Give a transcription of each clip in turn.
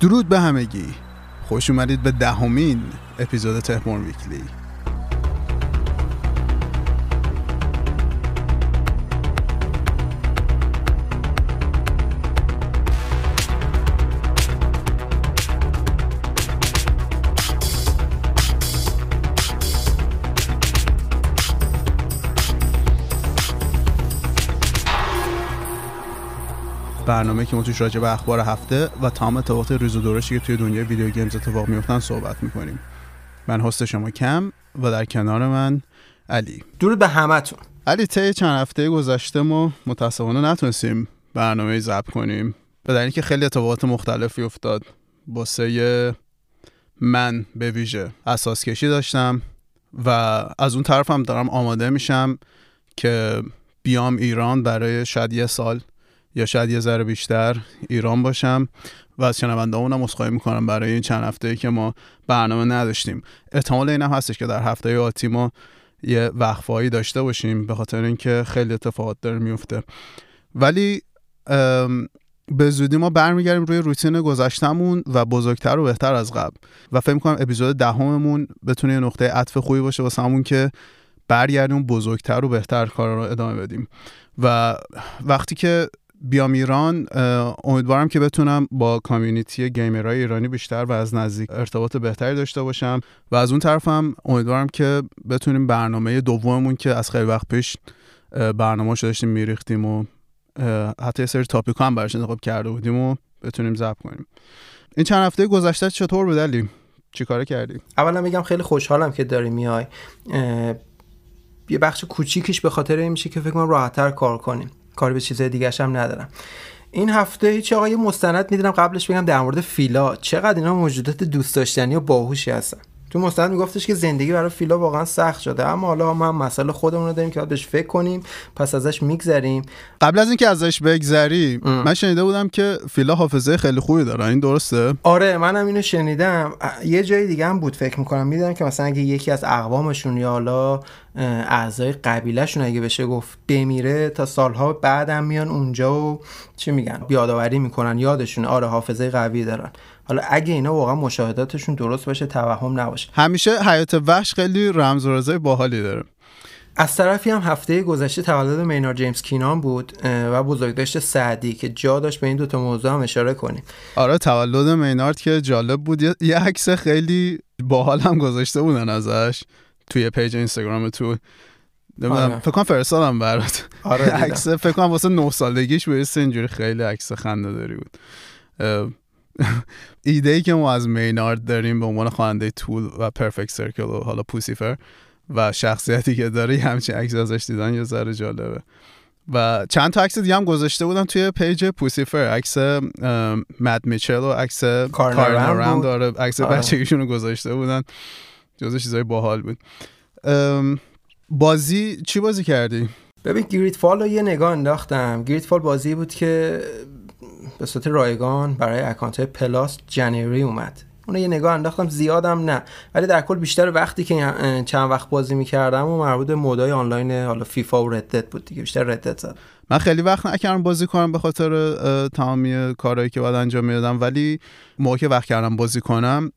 درود به همگی. خوش اومدید به دهمین اپیزود تهمون ویکلی برنامه که ما توش راجع به اخبار هفته و تمام اتفاقات روز و دورشی که توی دنیای ویدیو گیمز اتفاق میفتن صحبت می‌کنیم. من هست شما کم و در کنار من علی. درود به همتون. علی طی چند هفته گذشته ما متاسفانه نتونستیم برنامه ضبط کنیم. به دلیلی که خیلی اتفاقات مختلفی افتاد. باسه من به ویژه اساس کشی داشتم و از اون طرف هم دارم آماده میشم که بیام ایران برای شاید یه سال یا شاید یه ذره بیشتر ایران باشم و از شنونده اونم اصخایی می‌کنم برای این چند هفته که ما برنامه نداشتیم. احتمال این هم هستش که در هفته آتی ما یه وقفایی داشته باشیم به خاطر اینکه خیلی اتفاقات داره میفته ولی به زودی ما برمیگردیم روی روتین گذشتمون و بزرگتر و بهتر از قبل. و فکر می‌کنم اپیزود دهممون بتونه یه نقطه عطف خوبی باشه واسه همون که برگردیم بزرگتر و بهتر کار رو ادامه بدیم. و وقتی که بیام ایران امیدوارم که بتونم با کامیونیتی گیمرهای ایرانی بیشتر و از نزدیک ارتباط بهتری داشته باشم. و از اون طرفم امیدوارم که بتونیم برنامه دوممون که از خیلی وقت پیش برنامه داشتیم میریختیم و حتی سری تاپیک هم براش انتخاب کرده بودیم و بتونیم ضبط کنیم. این چند هفته گذشته چطور بود علی؟ چیکاره کردی؟ اولا میگم خیلی خوشحالم که داری میای. یه بخش کوچیکیش به خاطر این میشه که فکر کنم راحتتر کار کنیم. کاری به چیزای دیگه هم ندارم. این هفته هیچ آقا یه مستند می‌دیدم قبلش بگم در مورد فیلا چقدر اینا موجودات دوست داشتنی و باهوشی هستن. تو مستند میگفتش که زندگی برای فیلا واقعا سخت شده. اما حالا ما هم مسئله خودمون رو داریم که باید بهش فکر کنیم پس ازش میگذریم. قبل از اینکه ازش بگذریم من شنیده بودم که فیلا حافظه خیلی خوبی داره. این درسته؟ آره منم اینو شنیدم. یه جای دیگه هم بود فکر می‌کنم. می‌دونم که مثلا اگه یکی از اقوامشون یا حالا اعضای قبیلهشون اگه بشه گفت بمیره تا سالها بعدم میان اونجا و چی میگن؟ بیادآوری می‌کنن یادشون آره حافظه قوی دارن. حالا اگه اینا واقعا مشاهداتشون درست باشه توهم نباشه. همیشه حیات وحش خیلی رمز و رازای باحالی داره. از طرفی هم هفته گذشته تولد مینار جیمز کینان بود و بزرگداشت سعدی که جا داشت به این دوتا موضوع هم اشاره کنیم. آره تولد Maynard که جالب بود. یه عکس خیلی باحال هم گذاشته بودن ازش توی page اینستاگرام Tool. آره. فکر کنم فرستادم برات. آره عکس فکر کنم واسه 9 سالگیش بود اینجوری خیلی عکس خنده داری بود. ایده ای که ما از Maynard داریم به عنوان خواننده Tool و Perfect Circle و حالا Puscifer و شخصیتی که داره همچین عکس ازش دیدن یه ذره جالبه. و چند تا عکس دیگه هم گذاشته بودم توی page Puscifer. عکس Mat Mitchell و عکس Carina Round. عکس آره. بچگیشون رو گذاشته بودن. جزو چیزای باحال بود. بازی چی بازی کردی؟ ببین GreedFall رو یه نگاه انداختم. GreedFall بازی بود که به صورت رایگان برای account های Plus January اومد. اون یه نگاه انداختم زیادم نه. ولی در کل بیشتر وقتی که چند وقت بازی می‌کردم و مربوط به مودای آنلاین حالا فیفا و Red Dead بود دیگه بیشتر Red Dead زد. من خیلی وقت نکردم بازی کنم به خاطر تمامی کارهایی که باید انجام می‌دادم. ولی موقع که وقت کردم بازی کنم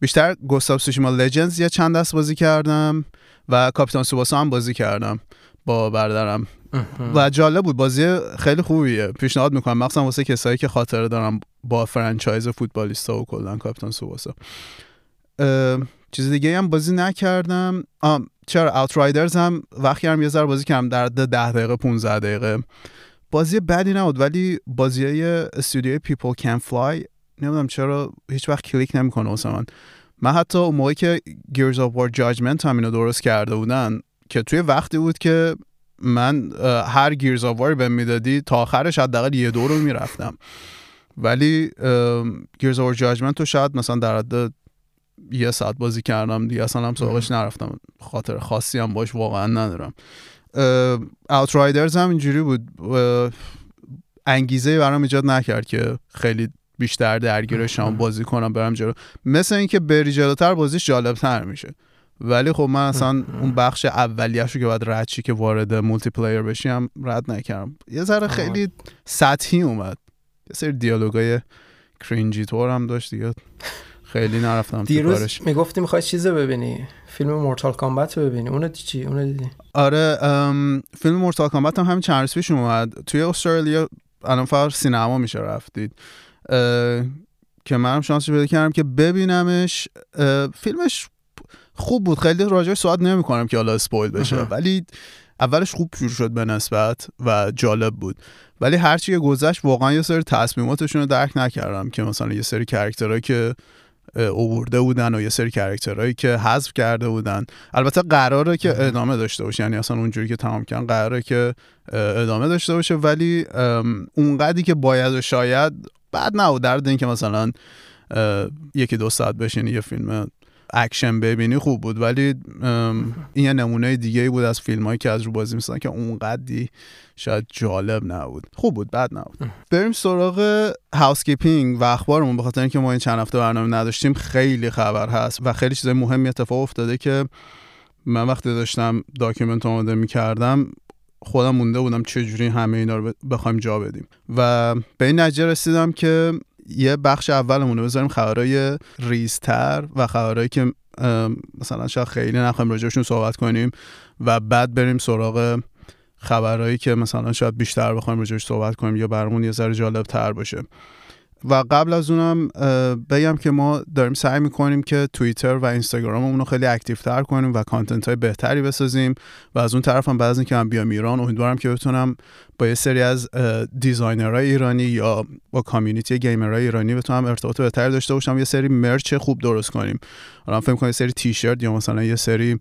بیشتر Ghost of Tsushima Legends یه چند دست بازی کردم و کاپیتان سوباسا هم بازی کردم با برادرم و جالب بود. بازی خیلی خوبیه. پیشنهاد می‌کنم. مخصوصا واسه کسایی که خاطره دارن با franchise فوتبالیستا و کلا کاپیتان سوباسا. چیز دیگه هم بازی نکردم. آم چرا؟ Outriders هم وقتی هم یه ذره بازی کردم در ده دقیقه 15 دقیقه. بازی بدی نبود ولی بازی های استودیوی People Can Fly نمی‌دونم چرا هیچ وقت کلیک نمی‌کنه واسه من. من حتی اون موقعی که Gears of War Judgment هم اینو درست کرده بودن که توی وقتی بود که من هر Gears of War بهم می‌دادی تا آخرش حداقل یه دور رو می‌رفتم. ولی Gears of War Judgment رو شاید مثلا در حد یه ساعت بازی کردم دیگه اصلا هم سراغش نرفتم. خاطره خاصی هم باش واقعا ندارم. Outriders هم اینجوری بود. انگیزه برام ایجاد نکرد که خیلی بیشتر درگیرش هم بازی کنم برم جلو. مثل اینکه بری جلوتر بازیش جالبتر میشه. ولی خب من اصلا اون بخش اولیه‌شو که باید رد که وارد multiplayer بشیم رد نکردم. یه ذره خیلی سطحی اومد. یه سری دیالوگای کرینجی تور هم داشت دیگه. خیلی نرفتم دیروز می‌گفتی می‌خوای چیزو ببینی؟ فیلم مورتال کامبت رو ببینی. اونو چی؟ اونو دیدی؟ آره فیلم مورتال کامبت هم همین چند روز پیش اومد. توی استرالیا الان فقط سینما میشه رفتید. که منم شانس پیدا کردم که ببینمش. فیلمش خوب بود. خیلی راجعش صحبت نمی‌کنم که حالا اسپویل بشه. ولی اولش خوب شروع شد به نسبت و جالب بود. ولی هرچی که گذشت واقعا یه سری تصمیماتشون رو درک نکردم که مثلا یه سری character هایی که اوورده بودن و یه سری character هایی که حذف کرده بودن. البته قراره که ادامه داشته باشه. یعنی اصلا اونجوری که تمام کردن قراره که ادامه داشته باشه. ولی اونقدری که باید و شاید بد نبود. در حد این که مثلا یکی دو ساعت بشینی یه فیلم اکشن ببینی خوب بود. ولی این یه نمونه دیگه بود از فیلم هایی که از رو بازی می‌سازن که اونقدی شاید جالب نبود. خوب بود بد نبود. بریم سراغ housekeeping و اخبارمون. به خاطر اینکه ما این چند هفته برنامه نداشتیم خیلی خبر هست و خیلی چیزای مهمی اتفاق افتاده که من وقتی داشتم document آماده می‌کردم خودم مونده بودم چجوری همه اینا رو بخوایم جا بدیم. و به این نتیجه رسیدم که یه بخش اولمون رو بذاریم خبرهای ریزتر و خبرهایی که مثلا شاید خیلی نخوایم راجبشون صحبت کنیم و بعد بریم سراغ خبرهایی که مثلا شاید بیشتر بخوایم راجبش صحبت کنیم یا برامون یه ذره جالب تر باشه. و قبل از اونم بگم که ما داریم سعی می‌کنیم که توییتر و اینستاگراممون رو خیلی اکتیو تر کنیم و کانتنت های بهتری بسازیم و از اون طرف هم بعد از اینکه من بیام ایران امیدوارم که بتونم با یه سری از دیزاینرهای ایرانی یا با کامیونیتی گیمرهای ایرانی بتونم ارتباط بهتری داشته باشم یه سری مرچ خوب درست کنیم. الان فکر کنم یه سری تیشرت یا مثلا یه سری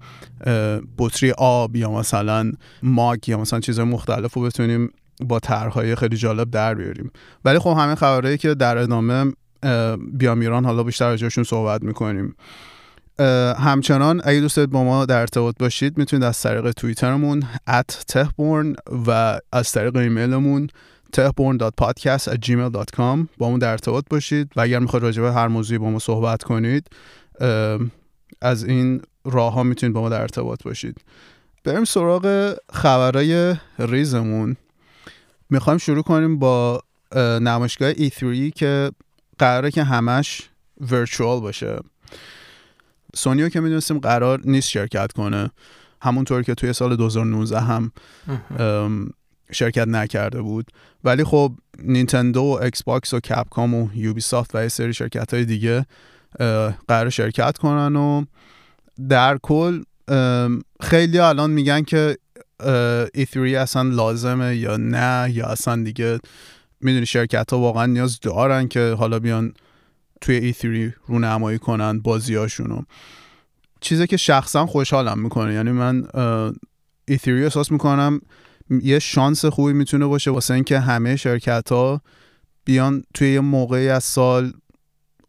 بطری آب یا مثلا ماگ یا مثلا چیزهای مختلف رو بتونیم با طرحهای خیلی جالب در بیاریم. ولی خب همه خبرهایی که در ادامه بیام ایران حالا بیشتر راجعشون صحبت می‌کنیم. همچنان اگه دوست با ما در ارتباط باشید می‌تونید از طریق توییترمون at تهبورن و از طریق ایمیلمون tehborn.podcast@gmail.com با ما در ارتباط باشید و اگر می‌خواید راجع به هر موضوعی با ما صحبت کنید از این راه ها می‌تونید با ما در ارتباط باشید. بریم سراغ خبرهای ریزمون. می‌خوایم شروع کنیم با نمایشگاه E3 که قراره که همش ورچوال باشه. سونی رو که می‌دونستیم قرار نیست شرکت کنه. همونطور که توی سال 2019 هم شرکت نکرده بود. ولی خب نینتندو و اکس باکس و کپکام و یوبی سافت و یه سری شرکت های دیگه قرار شرکت کنن و در کل خیلی الان میگن که E3 اصلا لازمه یا نه؟ یا اصلا دیگه می‌دونی شرکت ها واقعا نیاز دارن که حالا بیان توی E3 رونمایی کنن بازیاشونو چیزی که شخصا خوشحالم می‌کنه یعنی من E3 احساس می‌کنم یه شانس خوبی می‌تونه باشه واسه اینکه همه شرکت ها بیان توی یه موقعی از سال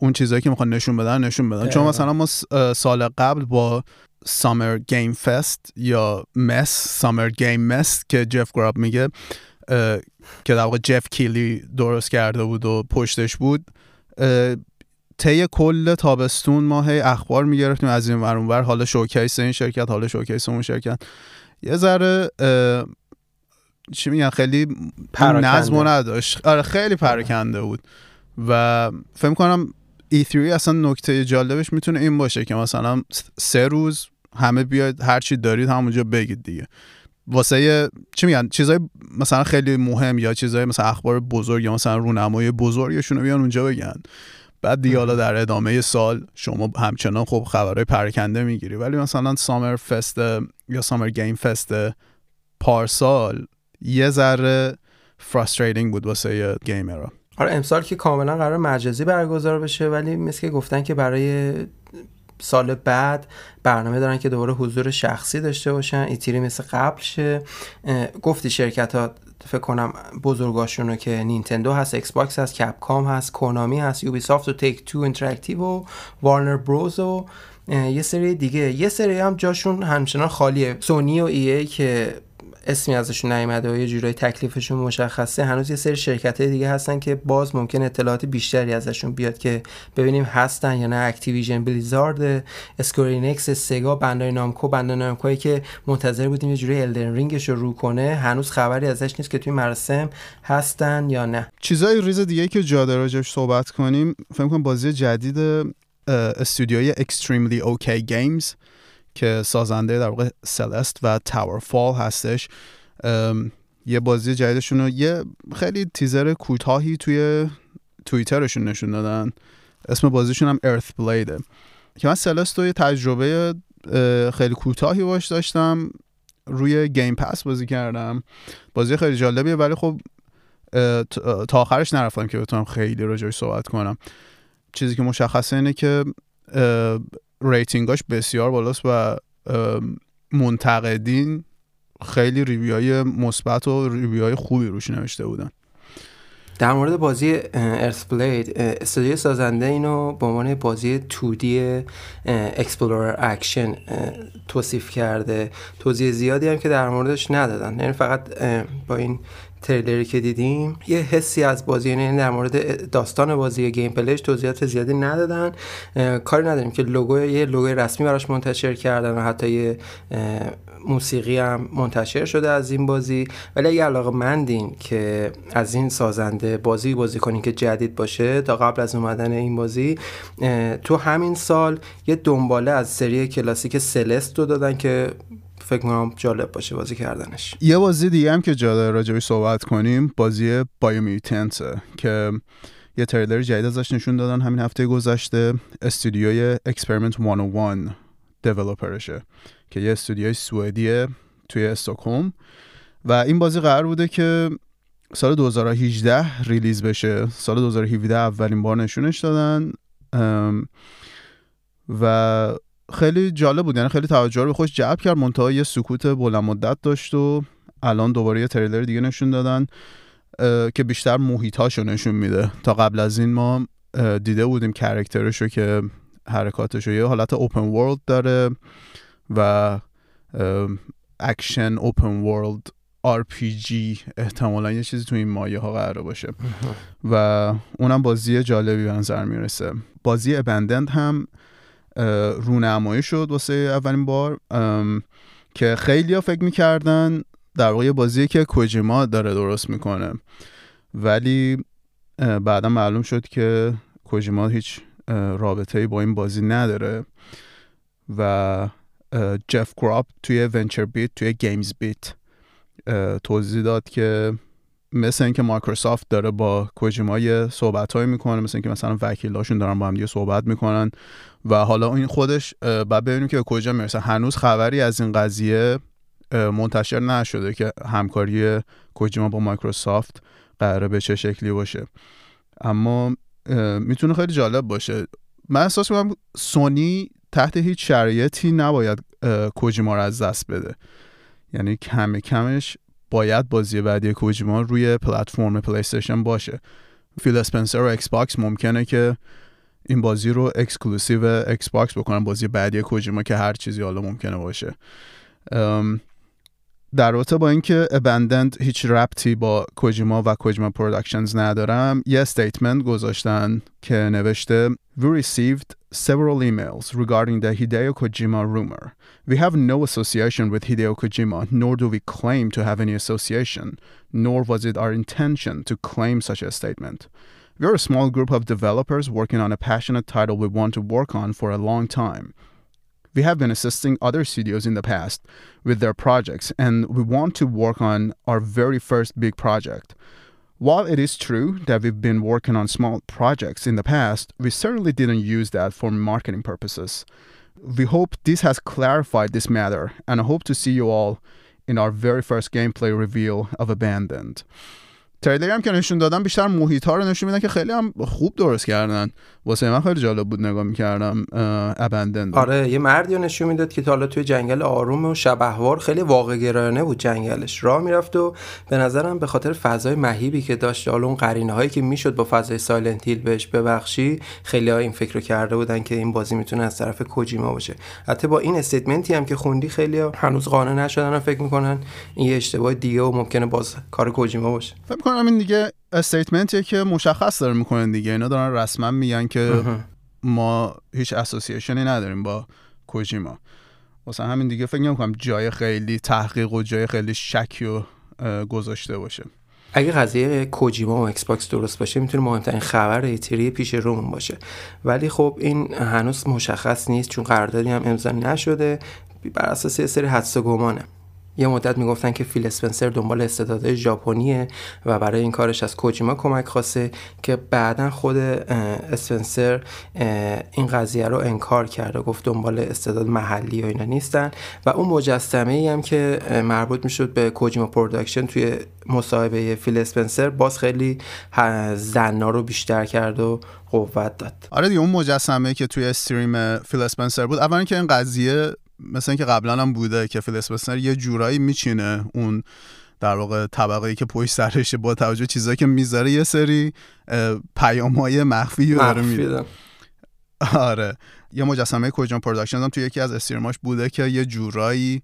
اون چیزهایی که می‌خوان نشون بدن نشون بدن. چون مثلا ما سال قبل با سامر گیم فست یا مس سامر گیم مس که جف گراب میگه که در واقع جف کیلی درست کرده بود و پشتش بود طی کل تابستون ما هی اخبار می‌گرفتیم از این ور اونور حالا شوکیس این شرکت حالا شوکیس اون شرکت. یه ذره چی میگن خیلی نظم نداشت. آره خیلی پراکنده بود. و فکر کنم E3 اصلا نکته جالبش می‌تونه این باشه که مثلا سه روز همه بیاید هر چی دارید همونجا بگید دیگه. واسه چی میگن؟ چیزای مثلا خیلی مهم یا چیزای مثلا اخبار بزرگ یا مثلا رونمایی بزرگشون رو بیان اونجا بگن. بعد دیگه حالا در ادامه سال شما همچنان خب خبرهای پراکنده می‌گیری. ولی مثلا Summer Fest یا Summer Game Fest پارسال یه ذره frustrating بود واسه gamer ها آره امسال که کاملا قرار مجازی برگزار بشه ولی مثل که گفتن که برای سال بعد برنامه دارن که دوباره حضور شخصی داشته باشن E3 ای مثل قبل شه. گفتی شرکت ها فکر کنم بزرگاشون رو که نینتندو هست Xbox هست Capcom هست Konami هست Ubisoft و Take-Two Interactive و Warner Bros و یه سری دیگه. یه سری هم جاشون همچنان خالیه. سونی و EA که اسمی ازشون نیومده و یه جورایی تکلیفشون مشخصه هنوز یه سری شرکت دیگه هستن که باز ممکن اطلاعات بیشتری ازشون بیاد که ببینیم هستن یا نه. Activision Blizzard Square Enix Sega Bandai Namco. Bandai Namco ی که منتظر بودیم یه جوری Elden Ring ش رو کنه. هنوز خبری ازش نیست که توی مراسم هستن یا نه. چیزای ریز دیگه که جا داره صحبت کنیم فکر کنم بازی جدید استودیوی Extremely OK Games. که سازنده در واقع Celeste و TowerFall هستش یه بازی جدیدشون رو یه خیلی تیزر کوتاهی توی توییترشون نشون دادن. اسم بازیشون هم ارث بلیده که من سلست رو یه تجربه خیلی کوتاهی باش داشتم. روی گیم پس بازی کردم. بازی خیلی جالبیه ولی خب تا آخرش نرفتم که بتونم خیلی راجعش صحبت کنم. چیزی که مشخصه اینه که ریتینگاش بسیار بالاست و منتقدین خیلی ریویوهای مثبت و ریویوهای خوبی روش نوشته بودن. در مورد بازی Earthblade استودیو سازنده اینو به عنوان بازی 2D explorer action توصیف کرده. توضیح زیادی هم که در موردش ندادن. یعنی فقط با این تریلری که دیدیم یه حسی از بازی یعنی در مورد داستان بازی گیم پلیش توضیحات زیادی ندادن. کاری نداریم که لوگو یه لوگو رسمی براش منتشر کردن و حتی یه موسیقی هم منتشر شده از این بازی. ولی اگه علاقه مندین که از این سازنده بازی بازی کنین که جدید باشه تا قبل از اومدن این بازی تو همین سال یه دنباله از سری کلاسیک Celeste رو دادن که فکر کنم جالب باشه بازی کردنش. یه بازی دیگه هم که جالب راجبش صحبت کنیم بازی Biomutant که یه تریلر جدید ازش نشون دادن همین هفته گذشته. استودیوی Experiment 101 دیولپرشه که یه استودیوی سوئدیه توی استکهلم. و این بازی قرار بوده که سال 2018 ریلیز بشه. سال 2017 اولین بار نشونش دادن. و خیلی جالب بود. یعنی خیلی توجه رو به خوش جلب کرد. منتها یه سکوت بلند مدت داشت و الان دوباره یه تریلر دیگه نشون دادن که بیشتر محیطاش رو نشون میده. تا قبل از این ما دیده بودیم کرکترش رو که حرکاتش رو یه حالت open world داره و اکشن open world RPG احتمالا یه چیزی تو این مایه ها قرار باشه. و اونم بازی جالبی به نظر می‌رسه. بازی Abandoned هم رونمایی شد واسه اولین بار که خیلی ها فکر می‌کردن در واقع بازی که کوجیما داره درست می‌کنه. ولی بعدا معلوم شد که کوجیما هیچ رابطه با این بازی نداره و جف کراپ توی VentureBeat توی GamesBeat توضیح داد که مثل اینکه مایکروسافت داره با کوجیما یه صحبت های می‌کنه مثل اینکه مثلا وکیلاشون دارن با هم دیگه صحبت می‌کنن و حالا این خودش بعد ببینیم که کجا می‌رسه. هنوز خبری از این قضیه منتشر نشده که همکاری کوجیما با مایکروسافت قراره به چه شکلی باشه. اما می‌تونه خیلی جالب باشه. من احساس می‌کنم سونی تحت هیچ شرایطی نباید کوجیما رو از دست بده. یعنی کم کمش باید بازی بعدی کوجیما روی پلتفرم پلی باشه. فیل اسپنسر و Xbox ممکنه که این بازی رو exclusive Xbox بکنن بازی بعدی کوجیما که هر چیزی حالا ممکنه باشه. در رابطه با اینکه ابندند هیچ ربطی با کوجیما و کوجیما پروداکشنز ندارم یه استیتمنت گذاشتن که نوشته We received several emails regarding the Hideo Kojima rumor. We have no association with Hideo Kojima, nor do we claim to have any association, nor was it our intention to claim such a statement. We are a small group of developers working on a passionate title we want to work on for a long time. we have been assisting other studios in the past with their projects, and we want to work on our very first big project. While it is true that we've been working on small projects in the past, we certainly didn't use that for marketing purposes. We hope this has clarified this matter, and I hope to see you all in our very first gameplay reveal of Abandoned. تریلری هم که نشون دادن بیشتر محیط ها رو نشون میدن که خیلی هم خوب درست کردن. واسه من خیلی جالب بود نگاه می‌کردم Abandoned آره یه مردی نشون می‌داد که حالا توی جنگل آروم و شب‌وار خیلی واقع گرایانه بود جنگلش. راه می‌رفت و به نظرم به خاطر فضای مهیبی که داشت حالا اون قرینه هایی که می‌شد با فضای Silent Hill بهش ببخشی خیلی ها این فکر رو کرده بودن که این بازی می‌تونه از طرف کوجیما باشه. حتی با این statement ی هم که خوندی خیلی ها هنوز قانع نشدن فکر می‌کنن این یه اشتباه دیگه و ممکنه باز کار کوجیما باشه. می‌کنم. این دیگه statement یه که مشخص داره می‌کنن دیگه. اینا دارن رسما میگن که ما هیچ association ی نداریم با کوجیما واسه همین دیگه فکر نمی‌کنم جای خیلی تحقیق و جای خیلی شکی و گذاشته باشه. اگه قضیه کوجیما و Xbox درست باشه می‌تونه مهمترین خبر E3 ی پیش رومون باشه. ولی خب این هنوز مشخص نیست چون قراردادی هم امضا نشده. بر اساس یه سری حدس و گمانه. یه مدت می‌گفتن که فیل اسپنسر دنبال استعدادهای ژاپنیه و برای این کارش از کوجیما کمک خواسته که بعدا خود اسپنسر این قضیه رو انکار کرد و گفت دنبال استعداد محلی و اینا نیستن. و اون مجسمه ای هم که مربوط می‌شد به کوجیما Productions توی مصاحبه فیل اسپنسر باز خیلی ظن‌ها رو بیشتر کرد و قوت داد. آره دیگه اون مجسمه که توی استریم فیل اسپنسر بود اولا که این قضیه مثل اینکه قبلا هم بوده که فیل اسپنسر یه جورایی میچینه اون در واقع طبقه ای که پشت سرشه با توجه چیزایی که می‌ذاره یه سری پیامهای مخفی رو داره میده. آره. یه مجسمه Kojima Productions هم توی یکی از استریماش بوده که یه جورایی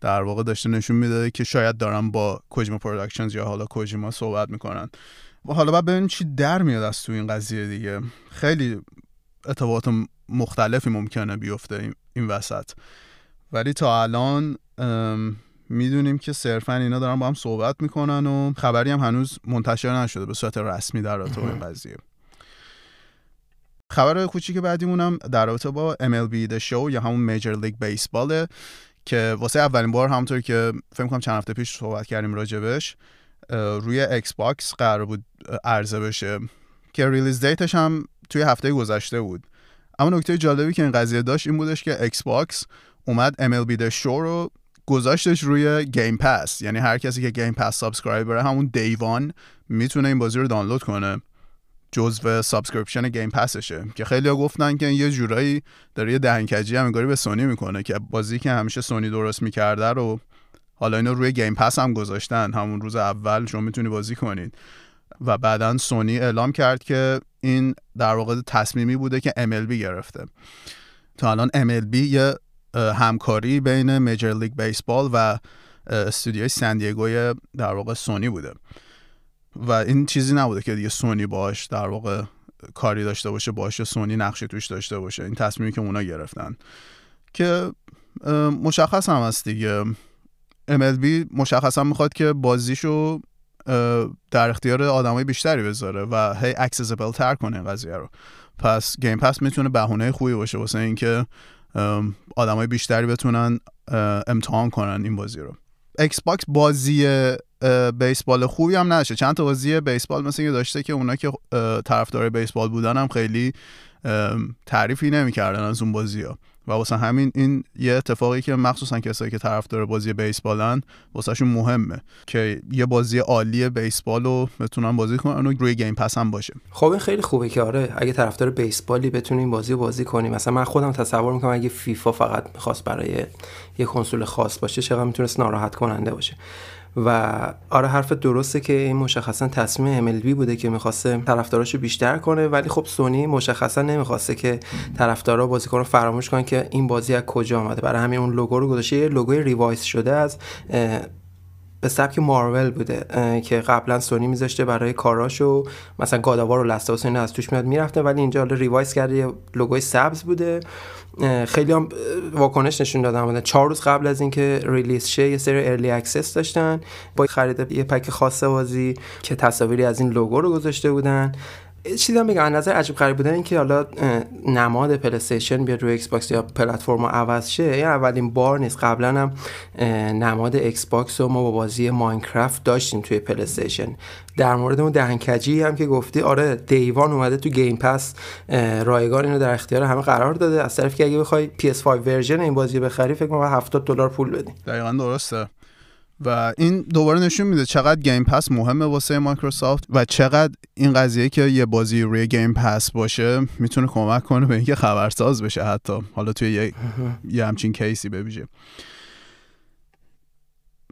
در واقع داشته نشون می‌داده که شاید دارن با Kojima Productions یا حالا کوجیما صحبت می‌کنن. و حالا بعد ببینیم چی در میاد از تو این قضیه دیگه. خیلی اتفاقات مختلفی ممکنه بیفته این وسط. ولی تا الان می‌دونیم که صرفا اینا دارن با هم صحبت می‌کنن و خبری هم هنوز منتشر نشده به صورت رسمی در رابطه با این قضیه. خبر کوچیک بعدیمون هم در رابطه با MLB The Show یا همون میجر لیگ بیسباله که واسه اولین بار همونطور که فکر کنم چند هفته پیش صحبت کردیم راجبش روی Xbox قرار بود عرضه بشه که release date ش هم توی هفته گذشته بود. اما نکته جالبی که این قضیه داشت این بودش که Xbox اومد MLB The Show رو گذاشتش روی Game Pass یعنی هر کسی که Game Pass subscriber ه همون day one می‌تونه این بازی رو دانلود کنه. جزو subscription Game Pass شه که خیلی گفتن که یه جورایی داره یه دهنکجی هم به سونی می‌کنه که بازی که همیشه سونی درست می‌کرده رو حالا اینو روی گیم پس هم گذاشتن. همون روز اول شما می‌تونی بازی کنید. و بعدا سونی اعلام کرد که این در واقع تصمیمی بوده که MLB گرفته. تا الان MLB یه همکاری بین میجر لیگ بیسبال و استودیوی سندیگوی در واقع سونی بوده. و این چیزی نبوده که دیگه سونی باش در واقع کاری داشته باشه باشه سونی نقشی توش داشته باشه. این تصمیمی که اونا گرفتن. که مشخص هم هست دیگه. MLB مشخصا می‌خواد که بازیشو در اختیار آدمای بیشتری بذاره و هی accessible تر کنه قضیه رو. پس Game Pass می‌تونه بهونه خوبی باشه واسه اینکه آدمای بیشتری بتونن امتحان کنن این بازی رو. Xbox بازی بیسبال خوبی هم نشه چند تا بازی بیسبال مثل که داشته که اونا که طرفدار بیسبال بودن هم خیلی تعریفی نمی‌کردن از اون بازی ها و واسه همین این یه اتفاقی که مخصوصا کسایی که طرفدار بازی بیسبالن واسهشون مهمه که یه بازی عالی بیسبال رو بتونن بازی کنن و روی گیم پس هم باشه. خب این خیلی خوبه که آره اگه طرفدار بیسبالی بتونیم این بازی بازی کنیم مثلا من خودم تصور می‌کنم اگه فیفا فقط می‌خواست برای یه کنسول خاص باشه چقدر می‌تونست ناراحت کننده باشه. و آره حرف درسته که این مشخصا تصمیم MLB بوده که می‌خواسته طرفداراشو بیشتر کنه ولی خب سونی مشخصا نمی‌خواسته که طرفدارا بازیکن رو فراموش کنن که این بازی از کجا آمده برای همین اون لوگو رو گذاشته یه لوگوی revise شده از به سبک مارول بوده که قبلا سونی میذاشته برای کاراشو مثلا God of War و Last of Us از توش میاد می‌رفته ولی اینجا revise کرده یه لوگوی سبز بوده. خیلی هم واکنش نشون دادن. بودن چهار روز قبل از اینکه release شه یه سری early access داشتن. با خرید یه pack خاص بازی که تصاویری از این لوگو رو گذاشته بودن. چیزی هم بگم نظر عجیب غریب بودن این که حالا نماد Play بیاد روی Xbox یا پلتفرم عوض شه این اولین بار نیست. قبلا هم نماد Xbox رو ما با بازی Minecraft داشتیم توی Play در مورد اون دهنکجی هم که گفتی آره day one اومده تو Game Pass رایگان اینو در اختیار همه قرار داده. از طرفی که اگه بخوای PS5 version این بازی بخری فکر کنم 70 دلار پول بدی. دقیقا درسته. و این دوباره نشون میده چقدر Game Pass مهمه واسه مایکروسافت و چقدر این قضیه که یه بازی روی Game Pass باشه می‌تونه کمک کنه به اینکه خبرساز بشه حتی. حالا توی یه, یه همچین case ی ببیشه.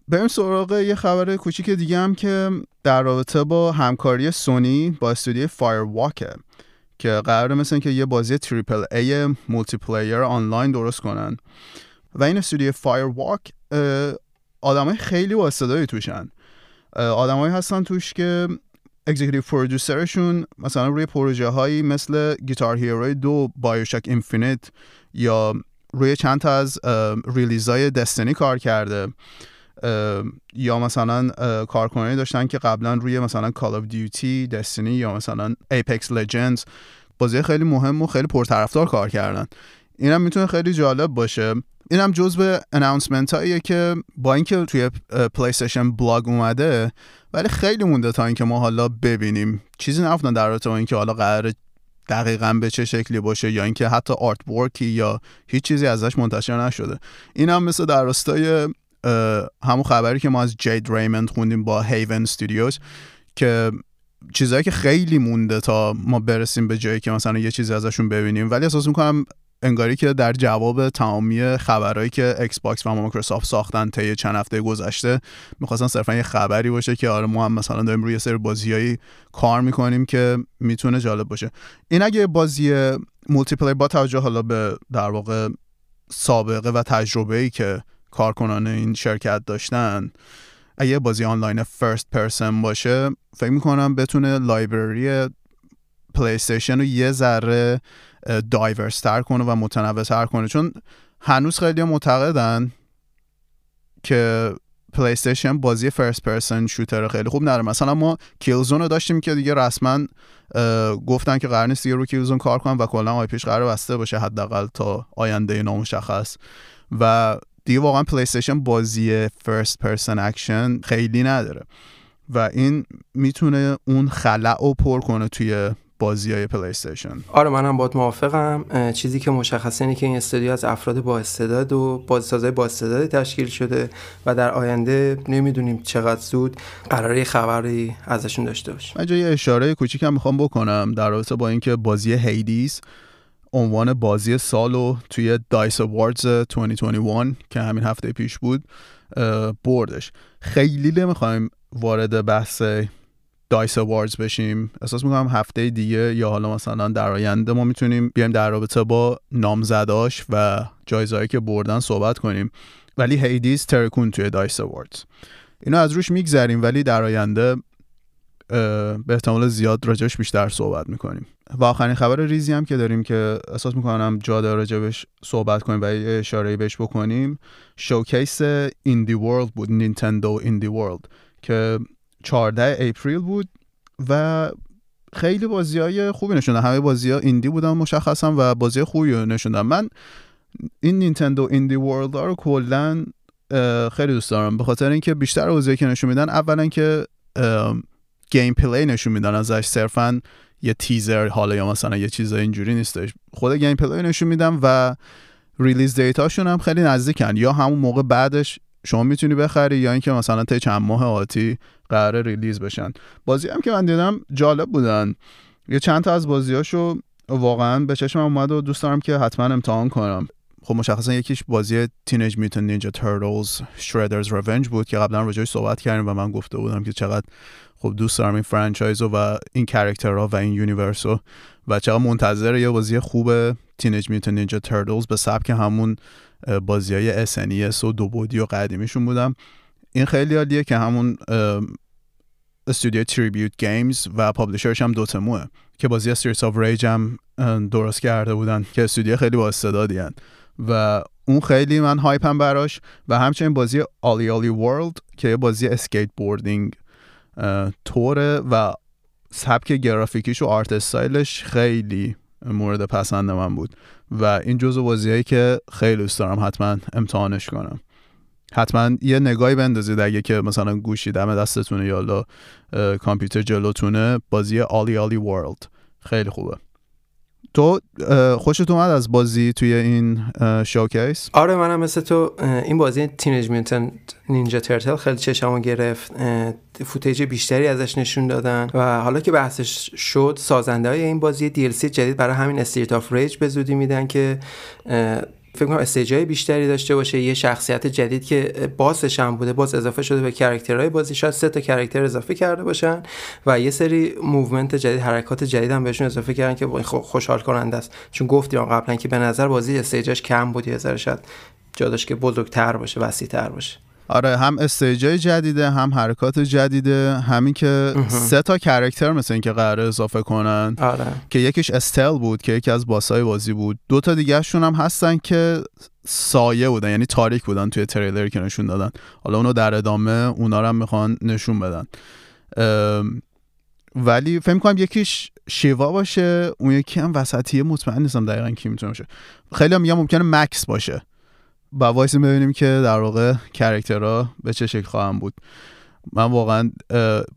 بریم سراغ یه خبر کوچیک دیگه هم که در رابطه با همکاری سونی با استودیو Firewalk ه که قرار مثل که یه بازی triple A multiplayer آنلاین درست کنن. و این استودیو Firewalk آدمای خیلی با استعدادی توشن. آدمایی هستن توش که executive producer شون مثلا روی پروژه هایی مثل Guitar Hero ی دو BioShock Infinite یا روی چند تا از release ای Destiny کار کرده. یا مثلا کارکنانی داشتن که قبلا روی مثلا Call of Duty Destiny یا مثلا Apex Legends بازی خیلی مهم و خیلی پرطرفدار کار کردن. اینم می‌تونه خیلی جالب باشه. اینم جزء announcement هاییه که با اینکه توی PlayStation Blog اومده ولی خیلی مونده تا اینکه ما حالا ببینیم. چیزی نگفتن در رابطه با اینکه حالا قرار دقیقا به چه شکلی باشه یا اینکه حتی artwork ی یا هیچ چیزی ازش منتشر نشده. این هم مثل در راستای همون خبری که ما از Jade Raymond خوندیم با Haven Studios که چیزهایی که خیلی مونده تا ما برسیم به جایی که مثلا یه چیزی ازشون ببینیم. ولی احساس می‌کنم انگاری که در جواب تمامی خبرهایی که Xbox و مایکروسافت ساختن طی چند هفته گذشته می‌خواستن صرفا یه خبری باشه که آره ما هم مثلا داریم روی سری بازیایی کار می‌کنیم که می‌تونه جالب باشه. این اگه بازی multiplayer با توجه حالا به در واقع سابقه و تجربه ای که کارکنان این شرکت داشتن اگه بازی آنلاین first person باشه فکر می‌کنم بتونه library Play رو یه ذره diverse تر کنه و متنوع تر کنه. چون هنوز خیلی معتقدن که PlayStation بازی first person shooter خیلی خوب نداره مثلا ما Killzone رو داشتیم که دیگه رسما گفتن که قرار نیست دیگه رو Killzone کار کنن و کلا IP ش قرار بسته باشه حداقل تا آینده نامشخص. و دیگه واقعا PlayStation بازی first person اکشن خیلی نداره. و این می‌تونه اون خلأ رو پر کنه توی بازی های PlayStation آره منم باید موافقم. چیزی که مشخصه اینه که این استودیو از افراد با استعداد و بازیسازای با استعداد تشکیل شده و در آینده نمی‌دونیم چقدر زود قراره خبری ازشون داشته باشیم من یه اشاره کوچیکم می‌خوام بکنم در رابطه با اینکه بازی Hades عنوان بازی سالو توی DICE Awards 2021 که همین هفته پیش بود بردش. خیلی نمی‌خوایم وارد بحث دایس اواردز بشیم. احساس می‌کنم هفته دیگه یا حالا مثلا در آینده ما می‌تونیم بیایم در رابطه با نامزداش و جایزهایی که بردن صحبت کنیم. ولی هیدیز ترکون توی دایس اواردز اینو از روش میگذریم ولی در آینده به احتمال زیاد راجبش بیشتر صحبت می‌کنیم. و آخرین خبر ریزی هم که داریم که احساس می‌کنم جا داره راجبش صحبت کنیم و یه اشاره بهش بکنیم showcase Indie World بود Nintendo Indie World که 14 April بود و خیلی بازی های خوبی نشون دادن همه بازی ها indie بودن مشخصا و بازی خوبی نشون دادن من این Nintendo Indie World ها رو کلا خیلی دوست دارم. به خاطر اینکه بیشتر بازی که نشون میدن اولا که gameplay نشون میدن ازش. صرفا یه تیزر حالا یا مثلا یه چیز اینجوری نیستش. خود gameplay نشون میدن و release date اشون هم خیلی نزدیکن. یا همون موقع بعدش شما می‌تونی بخری یا اینکه مثلا تا چند ماه آتی قرار release بشن. بازی هم که من دیدم جالب بودن. یه چند تا از بازیاشو واقعا به چشمم اومد و دوست دارم که حتما امتحان کنم. خب مشخصا یکیش بازی Teenage Mutant Ninja Turtles Shredder's Revenge بود که قبلا راجعش صحبت کردیم و من گفته بودم که چقدر خب دوست دارم این franchise و این کاراکترها و این universe و چقدر منتظر یه بازی خوب Teenage Mutant Ninja Turtles به سبک همون بازی های SNES و دو بعدی و قدیمیشون بودم. این خیلی عالیه که همون استودیو Tribute Games و publisher ش هم Dotemu ه که بازی Streets of Rage هم درست کرده بودن که استودیو خیلی با استعدادی و اون خیلی من hype م براش و همچنین بازی OlliOlli World که یه بازی skateboarding توره و سبک گرافیکیش و art style ش خیلی مورد پسند من بود. و این جزو بازیهایی که خیلی دوست دارم حتما امتحانش کنم. حتما یه نگاهی بندازید اگه که مثلا گوشی دم دستتونه یا کامپیوتر جلوتونه بازی OlliOlli World خیلی خوبه. تو خوشت اومد از بازی توی این showcase؟ آره منم مثل تو این بازی Teenage Mutant Ninja Turtle خیلی چشمو گرفت. footage بیشتری ازش نشون دادن و حالا که بحثش شد سازنده های این بازی DLC جدید برای همین Streets of Rage به زودی میدن که فکر کنم stage ای بیشتری داشته باشه. یه شخصیت جدید که boss ش هم بوده باز اضافه شده به character های بازی. شاید سه تا character اضافه کرده باشن و یه سری movement جدید حرکات جدید هم بهشون اضافه کردن که خوشحال کننده است. چون گفتیم قبلا که به نظر بازی stage اش کم بود. یه ذره شاید جا که بزرگتر باشه وسیع‌تر باشه. آره هم استیجای جدیده هم حرکات جدیده همین که سه تا کرکتر مثل اینکه قرار اضافه کنن. آره. که یکیش استل بود که یکی از باسای بازی بود. دو تا دیگه هم هستن که سایه بودن یعنی تاریک بودن توی تریلر که نشون دادن. حالا اونو در ادامه اونا رو هم می‌خوان نشون بدن. ولی فکر کنم یکیش شیوا باشه اون یکی هم وسطیه مطمئن نیستم دقیقا کی می‌تونه باشه. خیلی هم ممکنه Max باشه. باید وایسیم ببینیم که در واقع character ها به چه شکل خواهند بود. من واقعا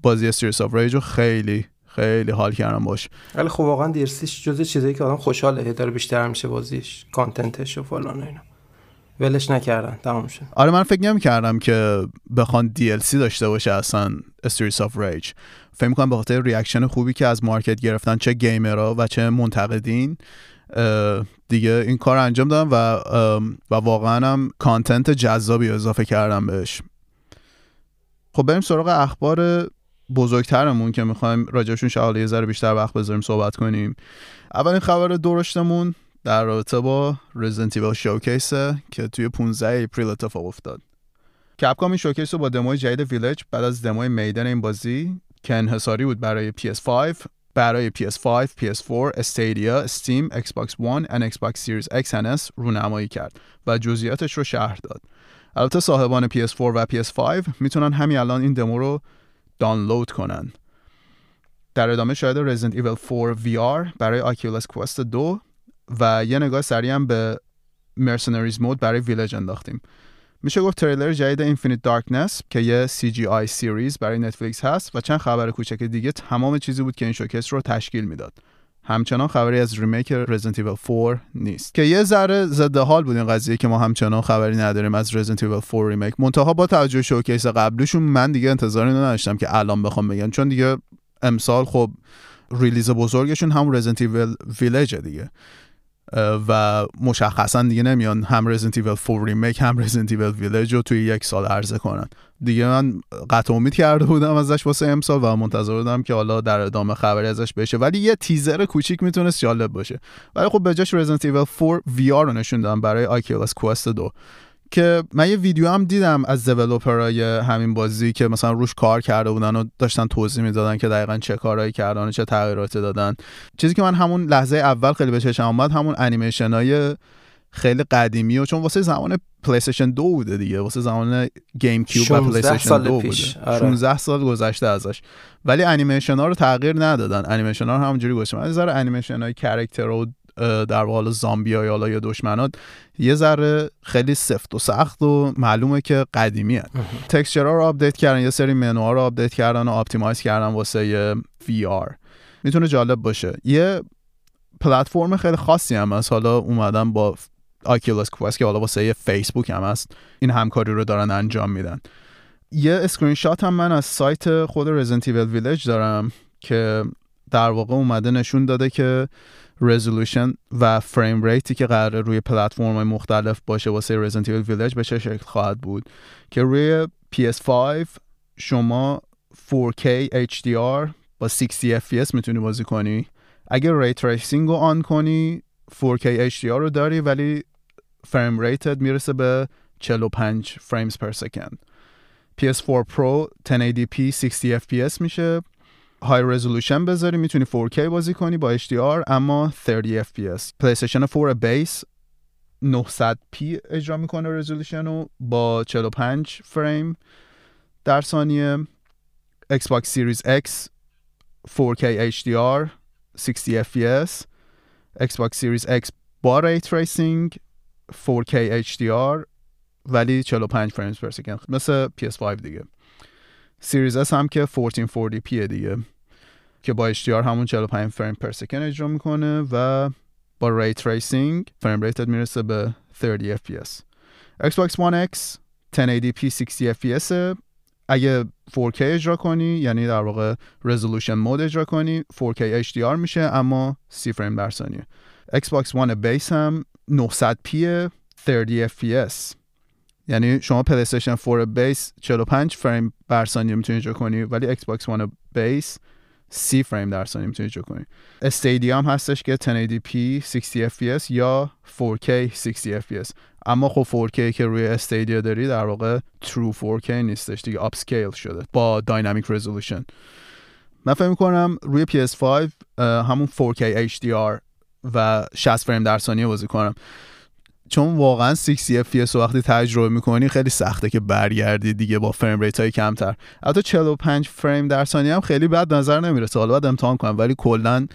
بازی Streets of Rage رو خیلی خیلی حال کردم باش. ولی خب واقعا DLC ش جزو چیزایی که آدم خوشحاله داره بیشتر میشه بازیش content ش و فلان اینا. ولش نکردن تمام شد. آره من فکر نمی کردم که بخوان DLC داشته باشه اصلا Streets of Rage فکر کنم به خاطر reaction خوبی که از market گرفتن چه گیمرها و چه منتقدین دیگه این کار انجام دادن و و واقعا هم content جذابی اضافه کردن بهش. خب بریم سراغ اخبار بزرگترمون که می‌خوایم راجبشون شاید یه ذره بیشتر وقت بذاریم صحبت کنیم. اولین خبر درشتمون در رابطه با Resident Evil showcase که توی 15 April اتفاق افتاد. Capcom این showcase رو با دموی جدید ویلج بعد از دموی Maiden این بازی که انحصاری بود برای PS5 برای PS5, PS4, Stadia, Steam, Xbox One و Xbox Series X S رونمایی کرد و جزئیاتش رو شرح داد. البته صاحبان PS4 و PS5 می‌تونن همین الان این دمو رو دانلود کنن. در ادامه شاید Resident Evil 4 VR برای Oculus Quest 2 و یه نگاه سریع هم به Mercenaries mode برای ویلج انداختیم. میشه گفت تریلر جدید Infinite Darkness که یه CGI series برای نتفلیکس هست و چند خبر کوچک دیگه تمام چیزی بود که این showcase رو تشکیل می‌داد. همچنان خبری از remake Evil 4 نیست. که یه ذره ضد حال بود این قضیه که ما همچنان خبری نداریم از Evil 4 remake. منتها با توجه showcase قبلیشون من دیگه انتظاری نداشتم که الان بخوام بگم. چون دیگه امسال خب release بزرگشون هم Evil Village دیگه. و مشخصا دیگه نمیان هم Resident Evil 4 remake هم Resident Evil Village رو توی یک سال عرضه کنن. دیگه من قطع امید کرده بودم ازش واسه امسال و منتظر بودم که حالا در ادامه خبری ازش بشه. ولی یه تیزر کوچیک می‌تونست جالب باشه. ولی خب به جاش Evil 4 VR رو نشون دادن برای Oculus Quest 2 که من یه ویدیو هم دیدم از developer ای همین بازی که مثلا روش کار کرده بودن و داشتن توضیح می‌دادن که دقیقا چه کارهایی کردن و چه تغییراتی دادن. چیزی که من همون لحظه اول خیلی به چشم اومد همون انیمیشن های خیلی قدیمی و چون واسه زمان پلی 2 بوده دیگه واسه زمان GameCube و پلی 2 بوده. 16 آره. سال گذشته ازش. ولی انیمیشن ها رو تغییر ندادن. انیمیشن ها رو همونجوری گذاشتن. از نظر انیمیشن های character و در واقع زامبی های حالا یا دشمنات یه ذره خیلی سفت و سخت و معلومه که قدیمی هست texture ها رو آپدیت کردن یه سری منوها رو آپدیت کردن و optimize کردن واسه VR می‌تونه جالب باشه. یه پلتفرم خیلی خاصی هم هست. حالا اومدن با Oculus Quest که حالا واسه فیسبوک هم هست. این همکاری رو دارن انجام میدن. یه اسکرین شات هم من از سایت خود Resident Village دارم که در واقع اومده نشون داده که resolution و frame rate ی که قرار روی پلتفرم مختلف باشه واسه Resident Evil Village به چه شکل خواهد بود. که روی PS5 شما 4K HDR با 60 FPS می‌تونی بازی کنی. اگر ray tracing رو on کنی 4K HDR رو داری ولی فریم ریتت می‌رسه به 45 frames per second. PS4 Pro 1080p 60 FPS میشه. های رزولوشن بذاری می‌تونی 4K بازی کنی با HDR اما 30 FPS پلیستیشن 4 بیس 900p اجرا می‌کنه رزولوشن رو با 45 فریم در ثانیه. Xbox Series X 4K HDR 60 FPS Xbox Series X با ray tracing 4K HDR ولی 45 frames per second. مثل PS5 دیگه. Series S هم که 1440p دیگه که با HDR همون 45 frame per second اجرا می‌کنه و با ray tracing frame rate ت می‌رسه به 30 fps Xbox One X 1080p 60 fps اگه 4K اجرا کنی یعنی در واقع رزولوشن مود اجرا کنی 4K HDR میشه اما 30 فریم در ثانیه. Xbox One بیس هم 900p 30 fps یعنی شما پلیستشن 4 بیس 45 فریم بر ثانیه می‌تونی اجرا کنی ولی Xbox One بیس 30 فریم در ثانیه می‌تونی اجرا کنی. استیدیوم هستش که 1080p 60 fps یا 4K 60 fps اما خب 4K که روی استیدیا داری در واقع true 4K نیستش دیگه upscale شده با dynamic resolution من فکر می‌کنم روی PS5 همون 4K HDR و 60 فریم در ثانیه بازی کنم. چون واقعا 60 FPS وقتی تجربه می‌کنی خیلی سخته که برگردی دیگه با frame rate های کمتر. حتی 45 فریم در ثانیه هم خیلی بد نظر نمی‌رسه. حالا باید امتحان کنم. ولی کلا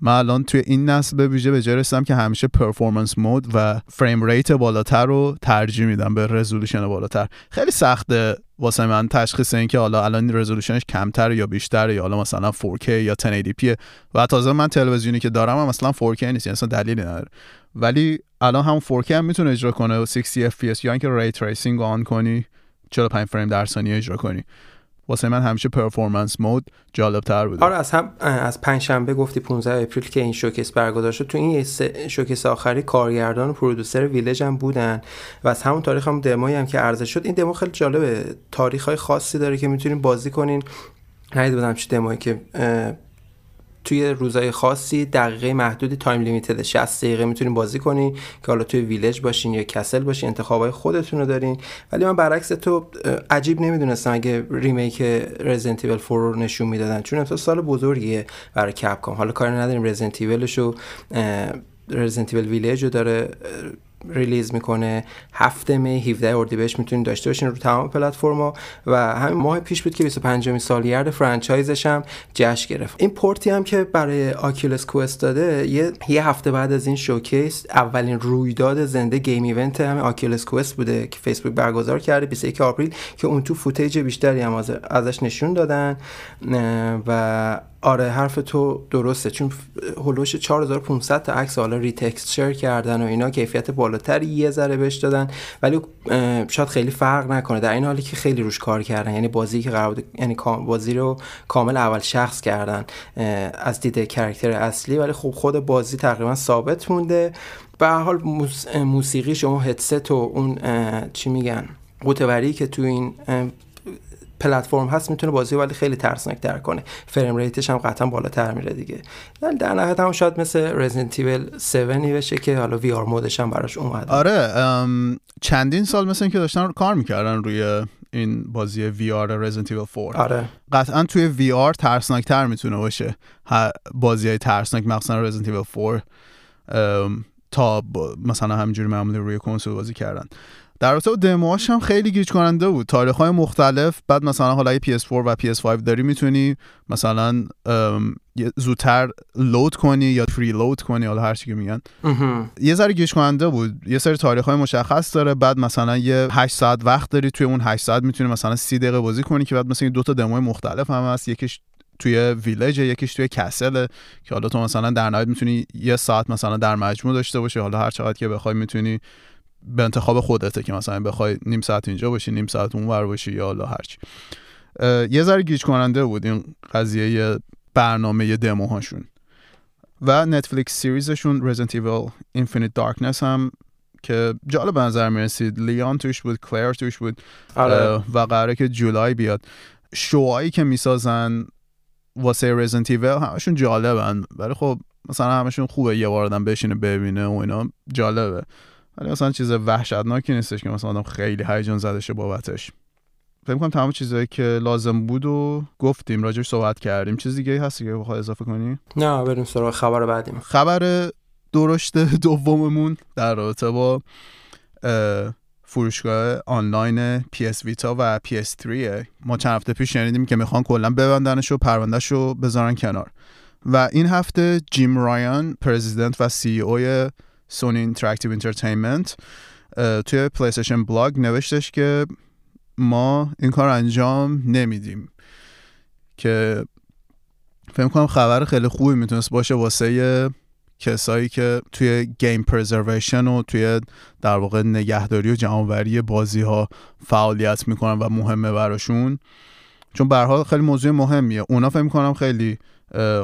من الان توی این نسل به ویژه به جای که همیشه performance mode و frame rate بالاتر رو ترجیح میدم به resolution بالاتر. خیلی سخته واسه من تشخیص این که حالا الان resolution ش کمتر یا بیشتر یا حالا مثلا 4K یا 1080p و تازه من تلویزیونی که دارم هم مثلا 4K نیست یعنی اصلا دلیلی نداره. ولی الان هم 4K هم می‌تونه اجرا کنه و 60 fps یا اینکه ray tracing on کنی 45 فریم در ثانیه اجرا کنی. واسه من همیشه performance mode جالب تر بوده. آره از هم از پنج شنبه گفتی 15 April که این showcase برگزار شد. تو این showcase آخری کارگردان و producer ویلج هم بودن و از همون تاریخ هم دمویی هم که عرضه شد. این دمو خیلی جالبه. تاریخ های خاصی داره که می‌تونین بازی کنین. ندید بودم چه دمویی که توی روزهای خاصی دقیقه محدودی تایم لیمیتد 60 دقیقه می‌تونین بازی کنین که حالا توی ویلج باشین یا کسل باشین انتخابای خودتون رو دارین. ولی من برعکس تو عجیب نمی‌دونستم اگه ریمیک رزیدنت ایول 4 رو نشون می‌دادن چون امسال سال بزرگیه برای کپکام حالا کاری نداریم رزیدنت رو رزیدنت رو داره ریلیز می‌کنه. هفته می 17 اردیبهشت می‌تونید داشته باشین رو تمام پلتفرما و همین ماه پیش بود که 25 می سالگرد فرانچایزش هم جشن گرفت. این پورتی هم که برای آکیولس کوست داده یه, یه هفته بعد از این شوکیس اولین رویداد زنده گیم ایونت هم آکیولس کوست بوده که فیسبوک برگزار کرده 21 آپریل که اون تو فوتیج بیشتری هم ازش نشون دادن و آره حرف تو درسته. چون هلوش 4500 تا عکس حالا ریتکسچر کردن و اینا کیفیت بالاتری یه ذره بهش دادن. ولی شاید خیلی فرق نکنه. در این حالی که خیلی روش کار کردن. یعنی بازی که قرار یعنی بازی رو کامل اول شخص کردن از دید کرکتر اصلی. ولی خب خود بازی تقریبا ثابت مونده. به حال موسیقی شما هدست و اون چی میگن قوتوری که تو این پلتفرم هست می‌تونه بازی ولی خیلی ترسناک تر کنه. فریم ریتش هم قطعا بالاتر میره دیگه. در نهایت هم شاید مثل رزیدنت ایول 7 بشه که حالا وی آر مودش هم براش اومده. آره چندین سال مثل اینکه داشتن کار می‌کردن روی این بازی VR رزیدنت ایول 4 آره. قطعا توی VR ترسناک تر می‌تونه باشه. بازی های ترسناک مخصوصا رزیدنت ایول 4 تا مثلا همینجوری معمولی روی کنسول بازی کردن. در رابطه دموهاش هم خیلی گیج کننده بود. تاریخ های مختلف بعد مثلا حالا PS4 و PS5 داری می‌تونی مثلا زودتر load کنی یا pre-load کنی حالا هر چی که میگن. یه ذره گیج کننده بود. یه سری تاریخ های مشخص داره. بعد مثلا یه 8 ساعت وقت داری توی اون 8 ساعت می‌تونی مثلا 30 دقیقه بازی کنی که بعد مثلا دو تا دمو مختلف هم هست. یکیش توی ویلج یکیش توی کسل که حالا تو مثلا در نهایت می‌تونی یه ساعت مثلا در مجموع داشته باشی. حالا هر چقدر که بخوای می‌تونی به انتخاب خودته که مثلا بخوای نیم ساعت اینجا باشی نیم ساعت اونور باشی یا حالا هرچی. یه ذره گیج کننده بود این قضیه برنامه دمو هاشون و نتفلیکس سیریزشون Resident Evil Infinite Darkness هم که جالب به نظر می‌رسید. لیان توش بود کلیر توش بود آره. و قراره که جولای بیاد. شوهایی که می‌سازن واسه رزنت ایول همشون جالبن ولی خب مثلا همشون خوبه یه بار آدم بشینه ببینه و اینا. جالبه. ولی مثلا چیز وحشتناکی نیستش که مثلا آدم خیلی هیجان زده شه بابتش. فکر کنم تمام چیزایی که لازم بود و گفتیم راجعش صحبت کردیم. چیز دیگه هستی که بخوای اضافه کنی؟ نه بریم سراغ خبر بعدیم. خبر درشت دوممون در رابطه با فروشگاه آنلاین PS ویتا و PS3 ما چند هفته پیش شنیدیم که می‌خوان کلا ببندنش و پروندهش رو بذارن کنار. و این هفته جیم رایان president و CEO سونی اینتراکتیو انترتینمنت توی پلیستشن بلاگ نوشتش که ما این کار انجام نمیدیم. که فکر کنم خبر خیلی خوبی می‌تونست باشه واسه کسایی که توی game preservation و توی در واقع نگهداری و جمعوری بازی ها فعالیت می‌کنن و مهمه براشون. چون به خیلی موضوع مهمیه. اونا فکر می‌کنم خیلی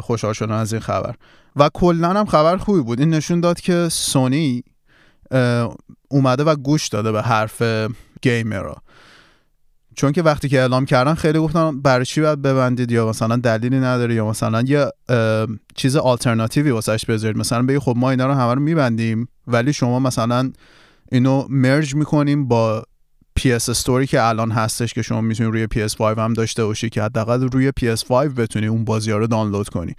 خوشحال شدن از این خبر. و کلا هم خبر خوبی بود. این نشون داد که سونی اومده و گوش داده به حرف گیمرها چون که وقتی که اعلام کردن خیلی گفتن برای چی باید ببندید یا مثلا دلیلی نداره یا مثلا یه چیز آلترناتیوی واسش بذارید. مثلا بگی خب ما اینا رو همه رو میبندیم ولی شما مثلا اینو مرج می‌کنیم با PS استوری که الان هستش که شما می‌تونید روی PS5 هم داشته باشی که حداقل روی PS5 بتونی اون بازی ها رو دانلود کنی.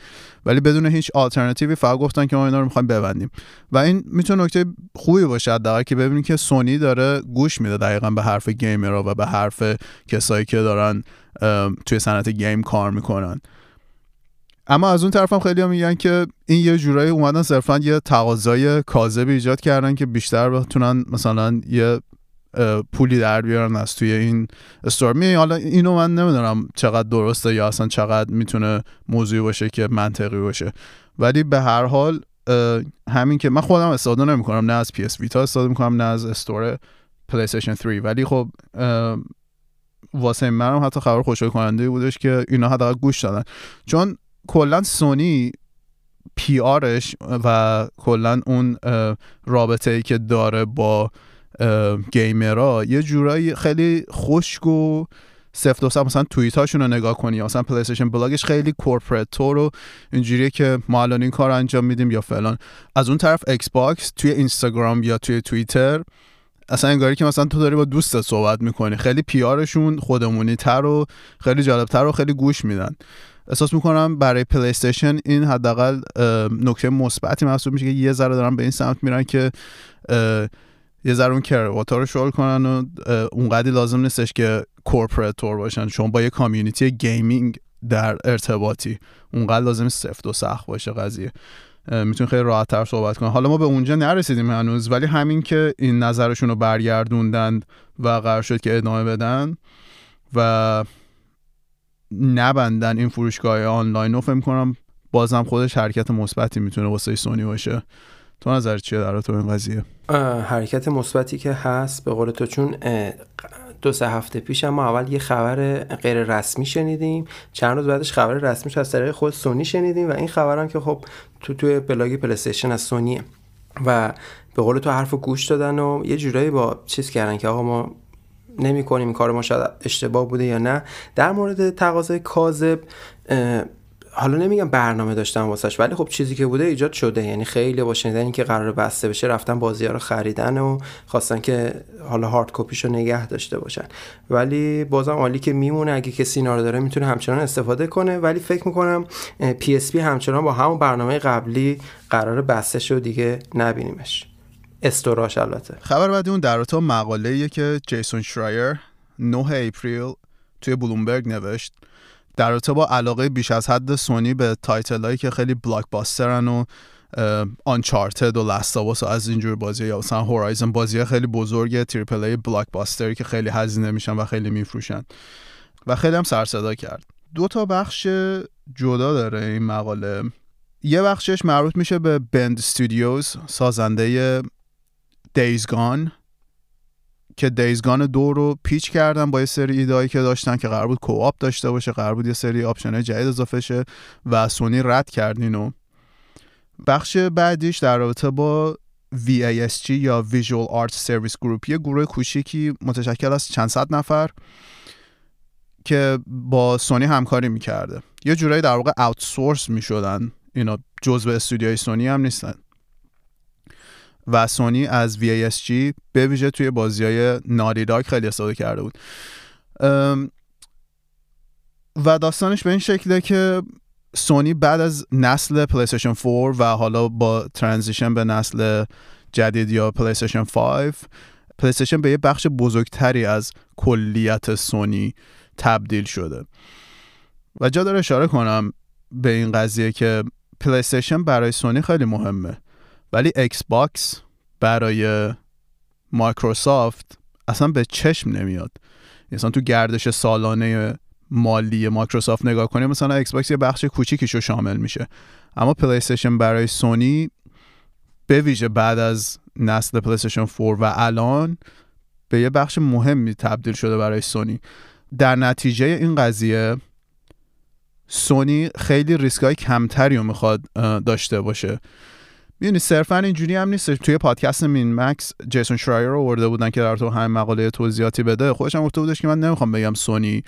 ولی بدون هیچ آلترناتیوی فقط گفتن که ما اینا رو می‌خوایم ببندیم. و این می‌تونه نکته خوبی باشه حداقل که ببینید که سونی داره گوش میده دقیقا به حرف گیمرها و به حرف کسایی که دارن توی صنعت گیم کار می‌کنن. اما از اون طرف هم خیلی هم میگن که این یه جورایی اومدن صرفا یه تقاضای کاذب ایجاد کردن که بیشتر بتونن مثلا یه پولی در بیارن از توی این استور. می حالا اینو من نمی‌دونم چقدر درسته یا اصلا چقدر می‌تونه موضوعی باشه که منطقی باشه. ولی به هر حال همین که من خودم استفاده نمی کنم نه از PS Vita استفاده می‌کنم نه از استور PlayStation 3 ولی خب واسه منم حتی خبر خوشحال کننده بودش که اینا حداقل گوش دادن. چون کلا سونی پی آرش و کلا اون رابطه ای که داره با گیمرها یه جورایی خیلی خشک و سفت و مثلا توییت هاشون رو نگاه کنی مثلا پلی بلاگش خیلی corporate تر و اینجوریه که ما الان این کار انجام میدیم یا فلان. از اون طرف ایکس باکس توی اینستاگرام یا توی توییتر اصلا انگاری که مثلا تو داری با دوستت صحبت می‌کنی. خیلی PR شون خودمونی تر و خیلی جالبتر و خیلی گوش میدن. احساس می‌کنم برای پلی این حداقل نکته مثبتی محسوب میشه که یه ذره دارن به این سمت میرن که یه ذره اون کرواتا رو شل کنن و اونقدی لازم نیستش که corporate تر باشن. چون با یه community gaming در ارتباطی. اونقدر لازم سفت و سخت باشه قضیه. می‌تونی خیلی راحت تر صحبت کنن حالا ما به اونجا نرسیدیم هنوز ولی همین که این نظرشون رو برگردوندن و قرار شد که ادامه بدن و نبندن این فروشگاه آنلاین رو فکر کنم بازم خودش حرکت مثبتی می‌تونه واسه سونی باشه. تو نظر چیه در تو این قضیه؟ حرکت مثبتی که هست به قول تو چون دو سه هفته پیش ما اول یه خبر غیر رسمی شنیدیم چند روز بعدش خبر رسمیش از طریق خود سونی شنیدیم و این خبرم که خب تو توی بلاگ پلیستیشن از سونیه و به قول تو حرف گوش دادن و یه جورایی با چیز کردن که آقا ما نمی کنیم کار ما شاید اشتباه بوده یا نه. در مورد تقاضای کاذب حالا نمیگم برنامه داشتم واسش ولی خب چیزی که بوده ایجاد شده. یعنی خیلی با شنیدن که قرار بسته بشه رفتن بازی ها رو خریدن و خواستن که حالا هارد کپیش رو نگه داشته باشن. ولی بازم عالی که میمونه. اگه کسی اینا رو داره می‌تونه همچنان استفاده کنه. ولی فکر می‌کنم PSP همچنان با همون برنامه قبلی قرار بسته شد دیگه نبینیمش. استوراش البته. خبر بعدی اون در مقاله که جیسون شرایر 9 اپریل توی بلومبرگ نوشت. در رابطه با علاقه بیش از حد سونی به title هایی که خیلی blockbuster ن و آنچارتد و لست آو آس و از اینجور بازی یا مثلا هورایزن بازی خیلی بزرگ triple A blockbuster ی که خیلی هزینه میشن و خیلی میفروشن. و خیلی هم سر صدا کرد. دو تا بخش جدا داره این مقاله. یه بخشش مربوط میشه به بند استودیوز سازنده دیز گان که دیز گان دو رو pitch کردن با یه سری ایدهایی که داشتن که قرار بود co-op داشته باشه قرار بود یه سری option جدید اضافه شه و سونی رد کردین و بخش بعدیش در رابطه با VASG یا Visual Arts Service Group یه گروه کوچیکی متشکل از چند صد نفر که با سونی همکاری می‌کرده. یه جورایی در واقع outsource می‌شدن. اینا جزء استودیوی سونی هم نیستن. و سونی از VASG به ویژه توی بازی های ناری خیلی استفاده کرده بود. و داستانش به این شکله که سونی بعد از نسل پلیستشن 4 و حالا با ترانزیشن به نسل جدید یا پلیستشن 5 پلیستشن به یه بخش بزرگتری از کلیت سونی تبدیل شده. و جا داره اشاره کنم به این قضیه که پلیستشن برای سونی خیلی مهمه. ولی ایکس باکس برای مایکروسافت اصلا به چشم نمیاد. مثلا تو گردش سالانه مالی مایکروسافت نگاه کنیم مثلا ایکس باکس یه بخش کوچیکیش رو شامل میشه. اما پلی برای سونی به ویژه بعد از نسل پلی 4 و الان به یه بخش مهمی تبدیل شده برای سونی. در نتیجه این قضیه سونی خیلی ریسک های کمتری رو می‌خواد داشته باشه. می‌دونی صرفا اینجوری هم نیست. توی پادکست MinnMax جیسون شرایر رو آورده بودن که در تو همین مقاله توضیحاتی بده. خودش هم گفته بودش که من نمی‌خوام بگم سونی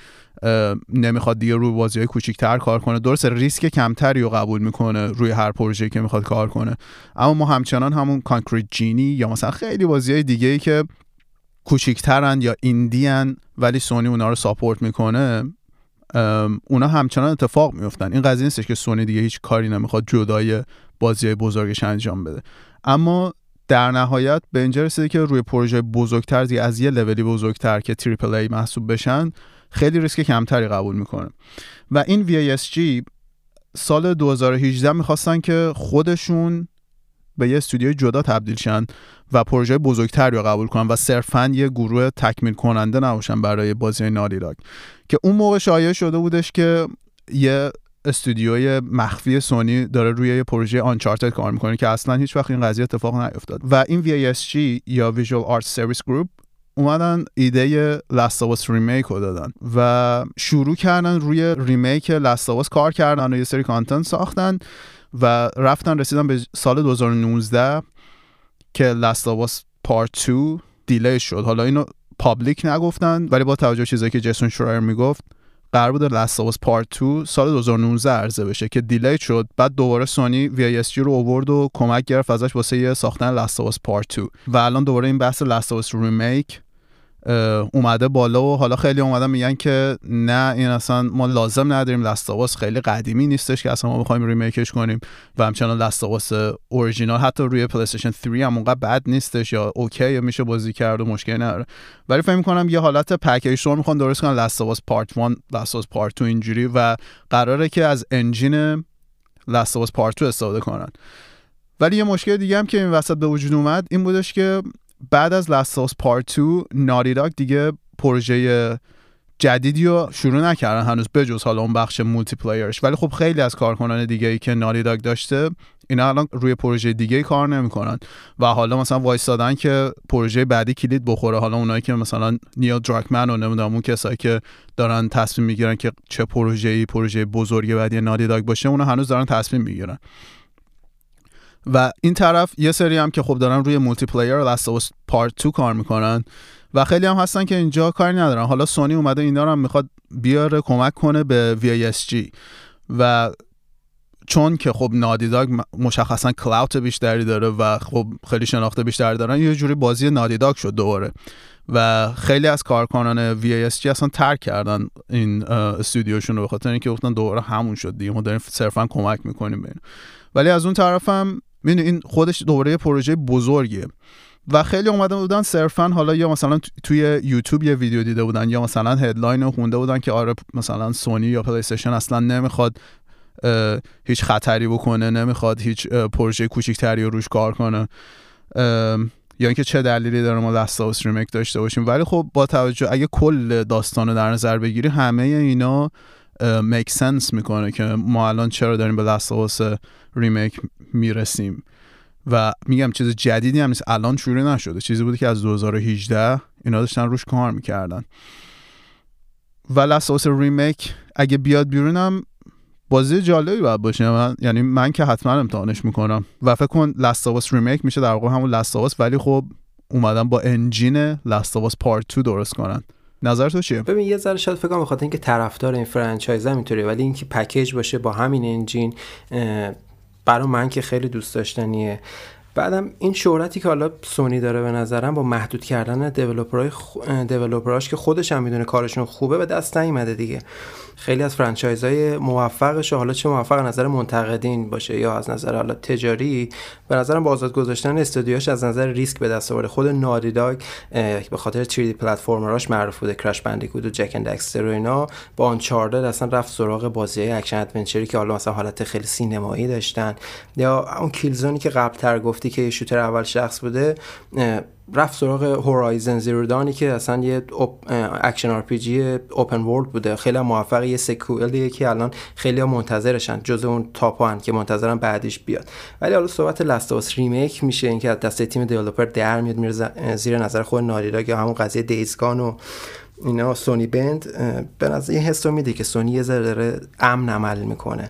نمی‌خواد دیگه روی بازی های کوچیکتر کار کنه. درست ریسک کمتری رو قبول می‌کنه روی هر پروژه‌ای که می‌خواد کار کنه. اما ما همچنان همون Concrete Genie یا مثلا خیلی بازی های دیگه ای که کوچیکترن یا indie ان ولی سونی اونا رو ساپورت می‌کنه اونا همچنان اتفاق میفتن این قضیه نیستش که سونی دیگه هیچ کاری نمی‌خواد جدای بازی بزرگش انجام بده. اما در نهایت به اینجا رسیده که روی پروژه بزرگتر دیگه از یه لولی بزرگتر که تریپل ای محسوب بشن خیلی ریسک کمتری قبول می‌کنه. و این VASG سال 2018 می‌خواستن که خودشون به یه استودیوی جدا تبدیل شن و پروژه بزرگتری رو قبول کنن و صرفا یه گروه تکمیل کننده نباشن برای بازی نالی که اون موقع شایع شده بودش که یه استودیوی مخفی سونی داره روی یه پروژه Uncharted کار می‌کنه که اصلا هیچ وقت این قضیه اتفاق نیفتاد. و این VASG یا Visual Art Service Group اومدن ایده Last of Us remake رو دادن و شروع کردن روی remake Last of Us کار کردن و یه سری content ساختن و رفتن رسیدن به سال 2019 که Last of Us Part 2 delay شد. حالا اینو public نگفتن ولی با توجه چیزایی که جیسون شرایر می‌گفت قرار بود Last Part 2 سال 2019 عرضه بشه که delay شد. بعد دوباره سونی VASG رو اوورد و کمک گرفت ازش واسه ساختن Last Part 2 و الان دوباره این بحث Last remake اومده بالا و حالا خیلی اومدن میگن که نه این اصلا ما لازم نداریم Last of Us خیلی قدیمی نیستش که اصلا ما بخوایم remake ش کنیم و همچنان Last of Us اورجینال حتی روی Play 3 هم اونقدر بد نیستش یا okay یا میشه بازی کرد و مشکلی نداره. ولی فکر می‌کنم یه حالت package طور می‌خوان درست کنن لستاواس پارت 1 لستاواس پارت 2 اینجوری و قراره که از engine Last of Us Part 2 استفاده کنن. ولی یه مشکل دیگه هم که این وسط به وجود اومد این بودش که بعد از Last of Us Part 2 Naughty Dog دیگه پروژه جدیدی رو شروع نکردن. هنوز بجز حالا اون بخش multiplayer ش ولی خب خیلی از کارکنان دیگه ای که Naughty Dog داشته اینا الان روی پروژه دیگه کار نمی‌کنن. و حالا مثلا وایستادن که پروژه بعدی کلید بخوره. حالا اونایی که مثلا نیل دراکمن و نمی‌دونم اون کسایی که دارن تصمیم می‌گیرن که چه پروژه ای پروژه بزرگی بعدی ناری داگ باشه اونا هنوز دارن تصمیم می‌گیرن. و این طرف یه سری هم که خب دارن روی مولتی پلییر لاست پارت 2 کار می‌کنن و خیلی هم هستن که اینجا کاری ندارن. حالا سونی اومده اینا رو هم می‌خواد بیاره کمک کنه به VISG و چون که خب Naughty Dog مشخصا clout بیشتری داره و خب خیلی شناخته بیشتری دارن یه جوری بازی Naughty Dog شد دوباره. و خیلی از کارکنان VASG اصلا ترک کردن این استودیوشون رو به خاطر اینکه گفتن دوباره همون شد دیگه ما داریم صرفا کمک می‌کنیم بین ولی از اون طرفم می‌دونی این خودش دوباره پروژه بزرگیه. و خیلی اومده بودن صرفا حالا یا مثلا توی یوتیوب یه ویدیو دیده بودن یا مثلا headline خونده بودن که آره مثلا سونی یا پلی اصلا نمی‌خواد هیچ خطری بکنه نمی‌خواد هیچ پروژه کوچیکتری رو روش کار کنه یا اینکه چه دلیلی داره ما Last remake داشته باشیم. ولی خب با توجه اگه کل داستان رو در نظر بگیری همه اینا make sense می‌کنه که ما الان چرا داریم به Last remake می‌رسیم. و میگم چیز جدیدی هم نیست. الان شروع نشده. چیزی بوده که از 2018 اینا داشتن روش کار می‌کردن. و Last remake اگه بیاد بیرونم بازی جالبی باید باشه. من یعنی من که حتما امتحانش می‌کنم. و فکر کن Last remake میشه در واقع همون Last ولی خب اومدن با engine Last Part 2 درست کنن. نظر تو چیه؟ ببین یه ذره شاید فکر کنم بخاطر اینکه طرفدار این franchise اینطوری ولی اینکه package باشه با همین engine برای من که خیلی دوست داشتنیه. بعدم این شهرتی که حالا سونی داره به نظرم با محدود کردن developer های developer اش که خودش هم می‌دونه کارشون خوبه به دست نیومده دیگه. خیلی از franchise های موفقش حالا چه موفق نظر منتقدین باشه یا از نظر حالا تجاری به نظرم با آزاد گذاشتن استودیوش از نظر ریسک به دست آورده. خود Naughty Dog به خاطر 3D platformer اش معروف بوده Crash Bandicoot و Jak and Daxter و اینا. با Uncharted اصلا رفت سراغ بازی action adventure ی که حالا مثلا حالت خیلی سینمایی داشتن. یا اون Killzone ی که قبل تر گفتی که shooter اول شخص بوده رفت سراغ Horizon Zero Dawn ی که اصلا یه action RPG open world بوده. خیلی موفق یه sequel یه که الان خیلی منتظرشن جز اون تاپ که منتظرن بعدش بیاد. ولی حالا صحبت Last remake میشه اینکه از دست تیم developer در میاد میره زیر نظر خود Naughty Dog یا همون قضیه Days Gone و اینا سونی Bend به نظر این حس میده که سونی یه ذره امن عمل می‌کنه.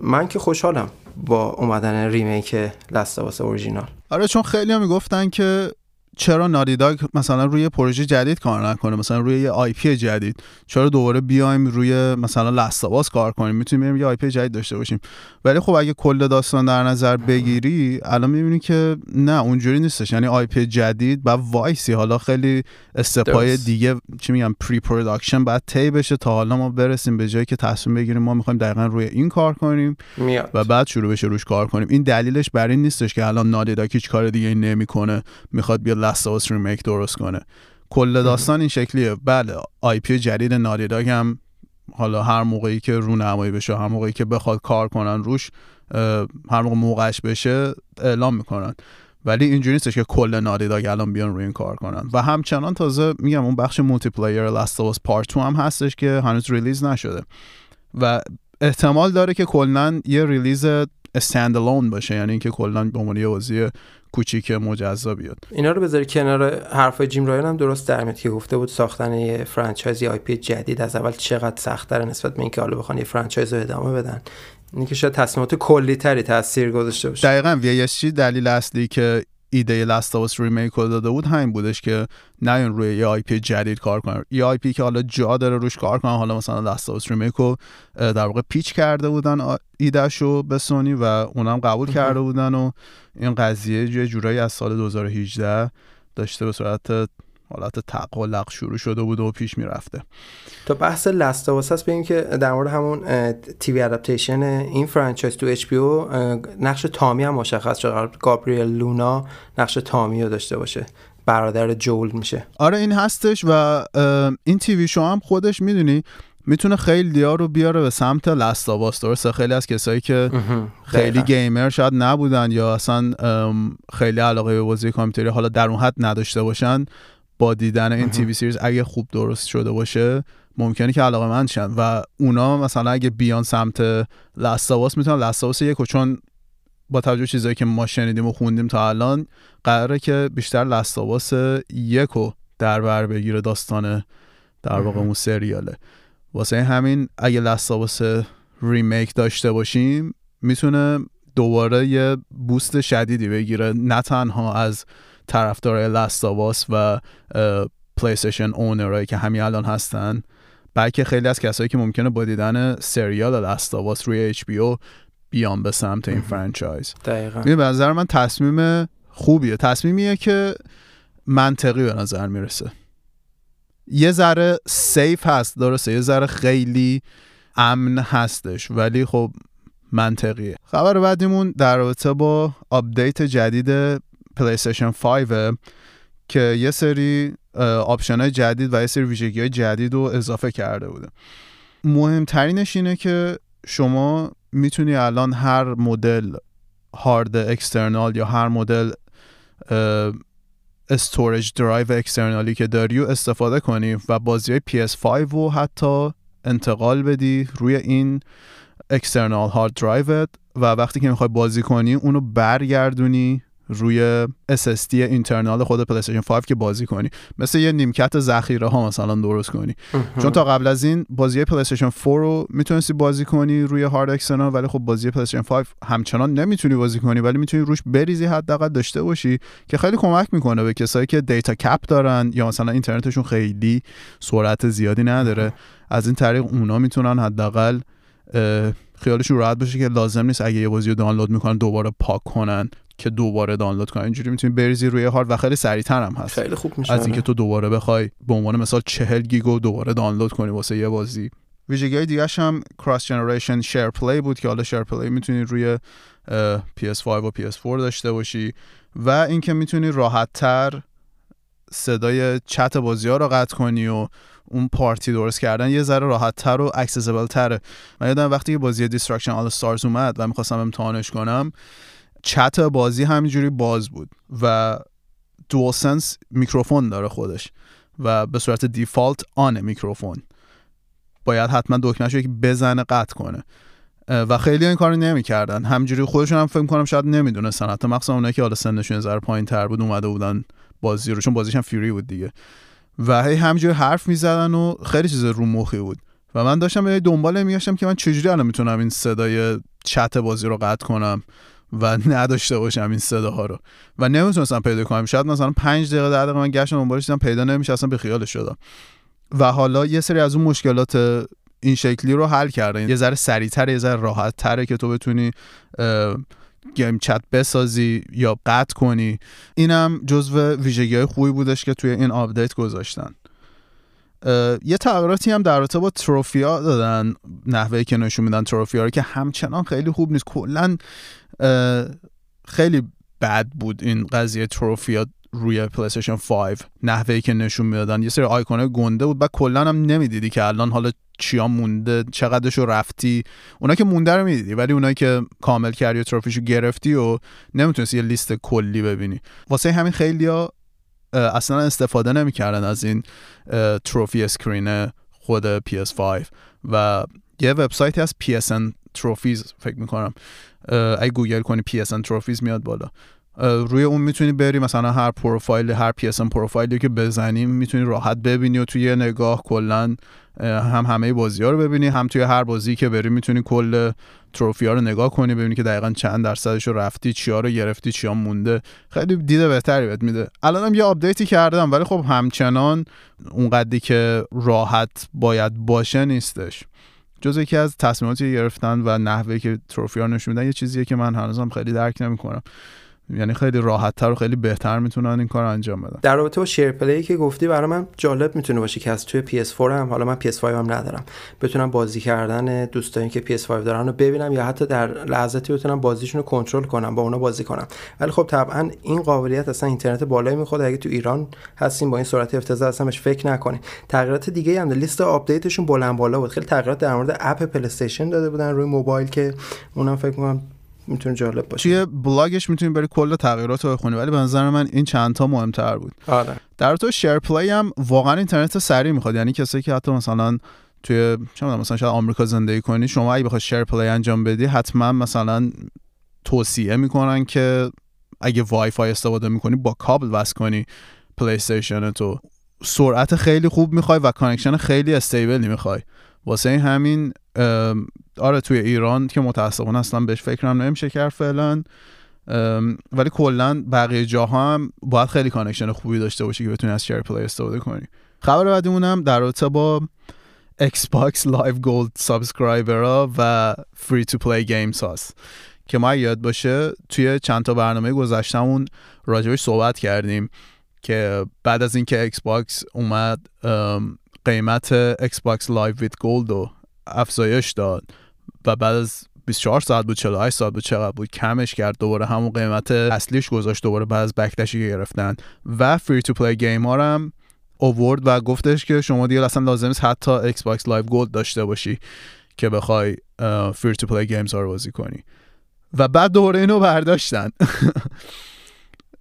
من که خوشحالم با اومدن remake Last original آره چون خیلی هم می‌گفتن که چرا Naughty Dog مثلا روی پروژه جدید کار نکنه؟ مثلا روی یه IP جدید. چرا دوباره بیایم روی مثلا Last of Us کار کنیم؟ می‌تونیم بریم یه IP جدید داشته باشیم. ولی خب اگه کل داستان در نظر بگیری الان می‌بینی که نه اونجوری نیستش. یعنی IP جدید با وایسی. حالا خیلی step ای دیگه چی میگم pre-production بعد تی بشه تا حالا ما برسیم به جایی که تصمیم بگیریم ما می‌خوایم دقیقا روی این کار کنیم میاد. و بعد شروع بشه روش کار کنیم. این دلیلش بر این نیستش که الان Naughty Dog هیچ کار دیگه نمی‌کنه. می‌خواد بیاد Last remake درست کنه. کل داستان این شکلیه. بله IP جدید Naughty Dog هم حالا هر موقعی که رو نمایی بشه هر موقعی که بخواد کار کنن روش هر موقع موقعش بشه اعلام می‌کنن. ولی اینجوری نیستش که کل Naughty Dog الان بیان روی این کار کنن. و همچنان تازه میگم اون بخش multiplayer Last of Part 2 هم هستش که هنوز release نشده. و احتمال داره که کلا یه release standalone باشه یعنی اینکه کلا به عنوان یه بازی کوچیک مجزا بیاد. اینا رو بذاری کنار حرفای جیم رایان هم درست در که گفته بود ساختن یه franchise ی IP جدید از اول چقدر سخت‌تر نسبت به اینکه حالا بخوان یه franchise رو ادامه بدن. اینکه شاید تصمیمات کلی تری تاثیر گذاشته باشه. دقیقاً وی دلیل اصلی که ایده Last remake داده بود همین بودش که نه روی یه IP جدید کار کنن. یه IP که حالا جا داره روش کار کنن حالا مثلا Last of remake رو در واقع pitch کرده بودن ایدهشو به سونی و اونم قبول کرده بودن و این قضیه یه جورایی از سال 2018 داشته به صورت حالت تق و لق شروع شده بود و پیش می‌رفته. تا بحث last ـه هست بگیم که در مورد همون TV adaptation این franchise تو HBO نقش تامی هم مشخص شد. گابریل لونا نقش تامی رو داشته باشه. برادر جول میشه. آره این هستش و این تیوی شو هم خودش می‌دونی می‌تونه خیلی ها رو بیاره به سمت لستاواس درسته؟ خیلی از کسایی که خیلی گیمر شاید نبودن یا اصلا خیلی علاقه به بازی کامپیوتری حالا در اون حد نداشته باشن با دیدن این تیوی سیریز اگه خوب درست شده باشه ممکنه که علاقه من شن و اونا مثلا اگه بیان سمت لستاواس می‌تونن لستاواس یک چون با توجه چیزایی که ما شنیدیم و خوندیم تا الان قراره که بیشتر لستاواس یکو در بر بگیره داستان در واقع اون سریاله. واسه همین اگه لستاواس ریمیک داشته باشیم می‌تونه دوباره یه بوست شدیدی بگیره. نه تنها از طرفدار لاستاواس و پلیستشن اونرایی که همین الان هستن. بلکه خیلی از کسایی که ممکنه با دیدن سریال لاستاواس روی اچ بی بیان به سمت این franchise دقیقاً. به نظر من تصمیم خوبیه. تصمیمیه که منطقی به نظر می‌رسه. یه ذره safe هست درسته. یه ذره خیلی امن هستش ولی خب منطقیه. خبر بعدیمون در رابطه با آپدیت جدید پلیستشن 5 که یه سری option های جدید و یه سری ویژگی های جدید رو اضافه کرده بوده. مهمترینش اینه که شما می‌تونی الان هر مدل hard external یا هر مدل storage drive external ی که داری و استفاده کنی و بازی های PS5 رو حتی انتقال بدی روی این external hard drive ت و وقتی که می‌خوای بازی کنی اونو برگردونی روی SSD internal خود پلیستیشن 5 که بازی کنی. مثل یه نیمکت ذخیره ها مثلا درست کنی. چون تا قبل از این بازی پلیستیشن 4 رو می‌تونستی بازی کنی روی hard external ولی خب بازی پلیستیشن 5 همچنان نمی‌تونی بازی کنی ولی می‌تونی روش بریزی حداقل داشته باشی که خیلی کمک می‌کنه به کسایی که data cap دارن یا مثلا اینترنتشون خیلی سرعت زیادی نداره. از این طریق اونا می‌تونن حداقل خیالشون راحت بشه که لازم نیست اگه یه بازی رو دانلود می‌کنن دوباره پاک کنن. که دوباره دانلود کنی. اینجوری می‌تونی بریزی روی هارد و خیلی سریعتر هم هست. خیلی خوب میشه از اینکه تو دوباره بخوای به عنوان مثال 40 گیگو دوباره دانلود کنی واسه یه بازی. ویژگی های دیگه هم cross generation share play بود که حالا share play می‌تونی روی PS5 و PS4 داشته باشی و اینکه می‌تونی راحت تر صدای چت بازی ها رو قطع کنی و اون party درست کردن یه ذره راحت تر و accessible تره. من یادم وقتی که بازی Destruction AllStars اومد و می‌خواستم امتحانش کنم چت بازی همینجوری باز بود و DualSense میکروفون داره خودش و به صورت default on ـه میکروفون. باید حتما دکمهش که بزنه قطع کنه. و خیلی این کارو نمی‌کردن. همجوری خودشون هم فکر کنم شاید نمی‌دونستن. حتی مخصوصا اونایی که حالا سنشون ذره پایین تر بود اومده بودن بازی رو چون بازیش هم free بود دیگه. و هی همجوری حرف می‌زدن و خیلی چیز رو مخی بود. و من داشتم دنبال میگشتم که من چجوری الان می‌تونم این صدای چت بازی رو قطع کنم. و نداشته باشم این صداها رو. و نمی‌تونستم پیدا کنم. شاید مثلا 5 دقیقه ده دقیقه من گشتم دنبالش دیدم پیدا نمیشه اصلا بیخیالش شدم. و حالا یه سری از اون مشکلات این شکلی رو حل کردن یه ذره سریعتر یه ذره راحت تره که تو بتونی game chat بسازی یا قطع کنی. اینم جزو ویژگی های خوبی بودش که توی این آپدیت گذاشتن. یه تغییراتی هم در رابطه با تروفیا دادن نحوه که نشون میدن تروفیا رو که همچنان خیلی خوب نیست. کلا خیلی بد بود این قضیه تروفیا روی پلیستشن 5 نحوه که نشون می‌دادن. یه سری آیکون گنده بود. و کلا هم نمی‌دیدی که الان حالا چیا مونده چقدرش رفتی. اونا که مونده رو می‌دیدی ولی اونایی که کامل کردی و تروفیشو گرفتی و نمی‌تونستی یه لیست کلی ببینی. واسه همین خیلی اصلا استفاده نمی‌کردن از این trophy screen خود PS5 و یه وبسایتی از PSN trophies فکر می‌کنم. اگه گوگل کنی PSN trophies میاد بالا. روی اون می‌تونی بری مثلا هر پروفایل هر PSN پروفایلی که بزنیم می‌تونی راحت ببینی و توی یه نگاه کلا هم همه بازی ها رو ببینی هم توی هر بازی که بری می‌تونی کل trophy ها رو نگاه کنی ببینی که دقیقا چند درصدش رو رفتی چیا رو گرفتی چیا مونده. خیلی دید بهتری بهت میده. الانم یه آپدیتی کردم ولی خب همچنان اونقدری که راحت باید باشه نیستش. جز یکی از تصمیماتی گرفتن و نحوه که trophy ها نشون میدن یه چیزیه که من هنوزم خیلی درک نمی‌کنم. یعنی خیلی راحت تر و خیلی بهتر می‌تونن این کار انجام بدن. در رابطه با share play که گفتی برای من جالب می‌تونه باشه که از توی PS4 هم حالا من PS5 هم ندارم. بتونم بازی کردن دوستانی که PS5 دارن رو ببینم یا حتی در لحظاتی بتونم بازیشون رو کنترل کنم با اونا بازی کنم. ولی خب طبعا این قابلیت اصلا اینترنت بالایی می‌خواد. اگه تو ایران هستیم با این سرعت افتضاح اصلا بهش فکر نکنیم تغییرات دیگه هم لیست آپدیتشون بلند بالا بود. خیلی تغییرات در مورد app play داده بودن روی موبایل که اونم فکر کنم می‌تونه جالب باشه. توی بلاگش می‌تونی بری کل تغییرات رو بخونی ولی به نظر من این چند تا مهمتر بود. آره. در تو share play هم واقعا اینترنت سریع می‌خواد. یعنی کسی که حتی مثلا توی چه مثلا شاید آمریکا زندگی کنی شما اگه بخوای share play انجام بدی حتما مثلا توصیه می‌کنن که اگه وای فای استفاده می‌کنی با کابل وصل کنی پلی استیشن تو. سرعت خیلی خوب می‌خوای و connection خیلی stable ی می‌خوای. واسه همین آره توی ایران که متاسفانه اصلا بهش فکرم نمیشه کرد فعلا. ولی کلا بقیه جاها هم باید خیلی connection خوبی داشته باشی که بتونی از share play استفاده کنی. خبر بعدیمون هم در رابطه با Xbox Live Gold subscriber ها و free to play games هاست. که ما یاد باشه توی چند تا برنامه گذشتمون راجبش صحبت کردیم که بعد از اینکه ایکس باکس اومد قیمت Xbox Live with Gold رو افزایش داد و بعد از 24 ساعت بود 48 ساعت بود چقدر بود کمش کرد دوباره همون قیمت اصلیش گذاشت دوباره بعد از backlash ی که گرفتن. و free to play game ها هم اوورد و گفتش که شما دیگه اصلا لازم نیست حتی Xbox Live Gold داشته باشی که بخوای free to play games ها رو بازی کنی. و بعد دوباره اینو برداشتن.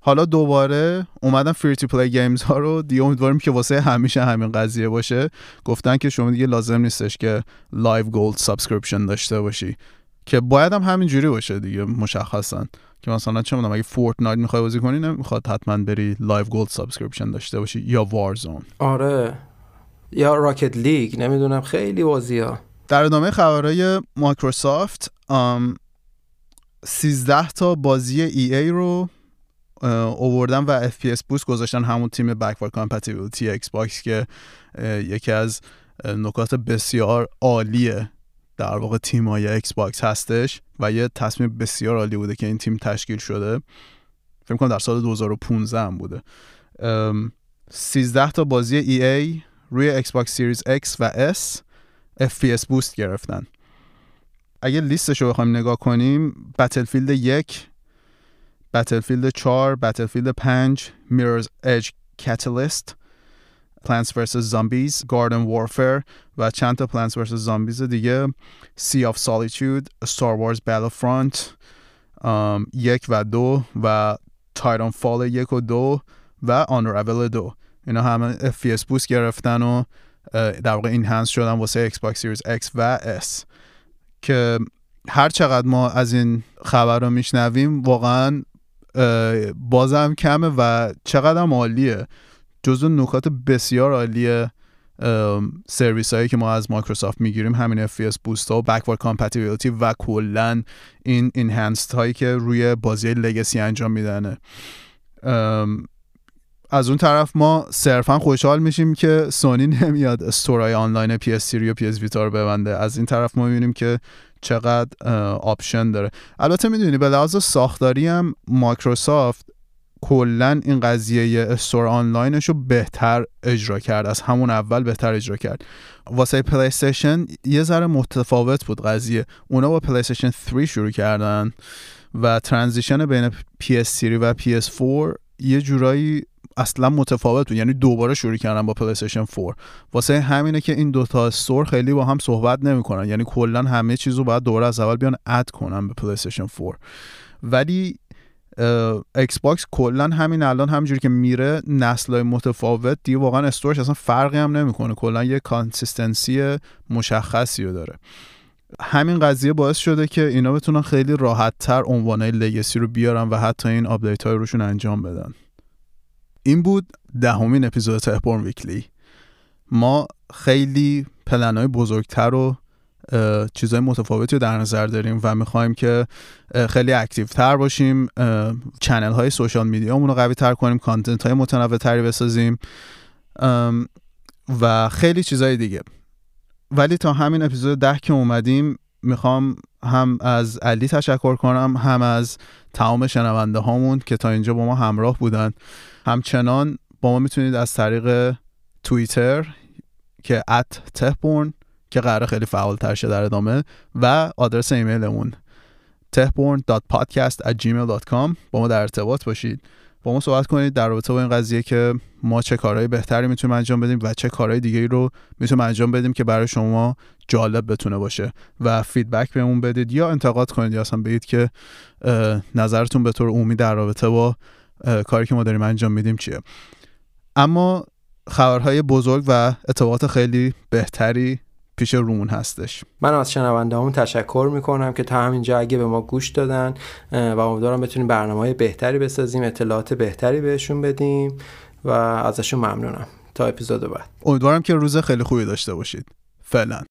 حالا دوباره اومدن free to play games ها رو دیگه امیدواریم که واسه همیشه همین قضیه باشه. گفتن که شما دیگه لازم نیستش که Live Gold subscription داشته باشی. که باید هم همین جوری باشه دیگه مشخصا. که مثلا چه می‌دونم اگه Fortnite می‌خوای بازی کنی نمی‌خواد حتما بری Live Gold subscription داشته باشی یا Warzone آره. یا Rocket League نمی‌دونم خیلی بازی ها در ادامه خبرهای مایکروسافت 13 تا بازی EA رو اووردن و FPS boost گذاشتن همون تیم backward compatibility ایکس باکس که یکی از نکات بسیار عالیه در واقع تیم های ایکس باکس هستش و یه تصمیم بسیار عالی بوده که این تیم تشکیل شده. فکر کنم در سال 2015 هم بوده. 13 تا بازی EA روی ایکس باکس Series X و S FPS boost گرفتن. اگه لیستش رو بخوایم نگاه کنیم Battlefield یک Battlefield 4 Battlefield 5 Mirror's Edge Catalyst Plants vs Zombies Garden Warfare و چند تا Plants vs Zombies دیگه Sea of Solitude Star Wars Battlefront یک و دو و Titanfall یک و دو و Unravel دو اینا همه FPS boost گرفتن و در واقع این شدن واسه Xbox Series X و S که هر چقدر ما از این خبر رو میشنویم واقعا بازم کمه و چقدر عالیه. جزو نکات بسیار عالی سرویس هایی که ما از مایکروسافت می‌گیریم همین FPS boost ها و backward compatibility و کلا این enhanced هایی که روی بازی legacy انجام میدنه. از اون طرف ما صرفا خوشحال میشیم که سونی نمیاد store های آنلاین PS3 و PS ویتا رو ببنده. از این طرف ما می‌بینیم که چقدر option داره. البته می‌دونی به لحاظ ساختاری هم مایکروسافت کلا این قضیه store آنلاینش رو بهتر اجرا کرد. از همون اول بهتر اجرا کرد. واسه پلی استیشن یه ذره متفاوت بود قضیه. اونا با پلی استیشن 3 شروع کردن و transition بین PS3 و PS4 یه جورایی اصلا متفاوت بود یعنی دوباره شروع کردن با پلی استیشن 4 واسه همینه که این دوتا store خیلی با هم صحبت نمی‌کنن. یعنی کلا همه چیز رو باید دوباره از اول بیان add کنن به پلی استیشن 4 ولی ایکس باکس کلا همین الان همینجوری که میره نسلای متفاوت دیگه واقعا store ش اصلا فرقی هم نمی‌کنه. کلا یه consistency مشخصی رو داره. همین قضیه باعث شده که اینا بتونن خیلی راحت تر عنوانه legacy رو بیارن و حتی این آپدیت های روشون انجام بدن. این بود دهمین اپیزود تهبورن Weekly. ما خیلی پلن های بزرگتر رو چیزهای متفاوتی رو در نظر داریم و می‌خوایم که خیلی active تر باشیم channel های social media رو قوی تر کنیم content های متنوع تری بسازیم و خیلی چیزهای دیگه. ولی تا همین اپیزود ده که اومدیم می‌خوام هم از علی تشکر کنم هم از تمام شنونده هامون که تا اینجا با ما همراه بودن. همچنان با ما می‌تونید از طریق توییتر که ات تهبورن که قرار خیلی فعال تر شه در ادامه و آدرس ایمیلمون tehborn.podcast@gmail.com با ما در ارتباط باشید. با ما صحبت کنید در رابطه با این قضیه که ما چه کارهای بهتری می‌تونیم انجام بدیم و چه کارهای دیگه رو می‌تونیم انجام بدیم که برای شما جالب بتونه باشه. و فیدبک بهمون بدید یا انتقاد کنید یا اصلا بگید که نظرتون به طور عمومی در رابطه با کاری که ما داریم انجام میدیم چیه؟ اما خبرهای بزرگ و اتفاقات خیلی بهتری پیش رومون هستش. من از شنونده همون تشکر می‌کنم که تا همینجا اگه به ما گوش دادن و امیدوارم بتونیم برنامه های بهتری بسازیم اطلاعات بهتری بهشون بدیم و ازشون ممنونم. تا اپیزود بعد. امیدوارم که روز خیلی خوبی داشته باشید. فعلا.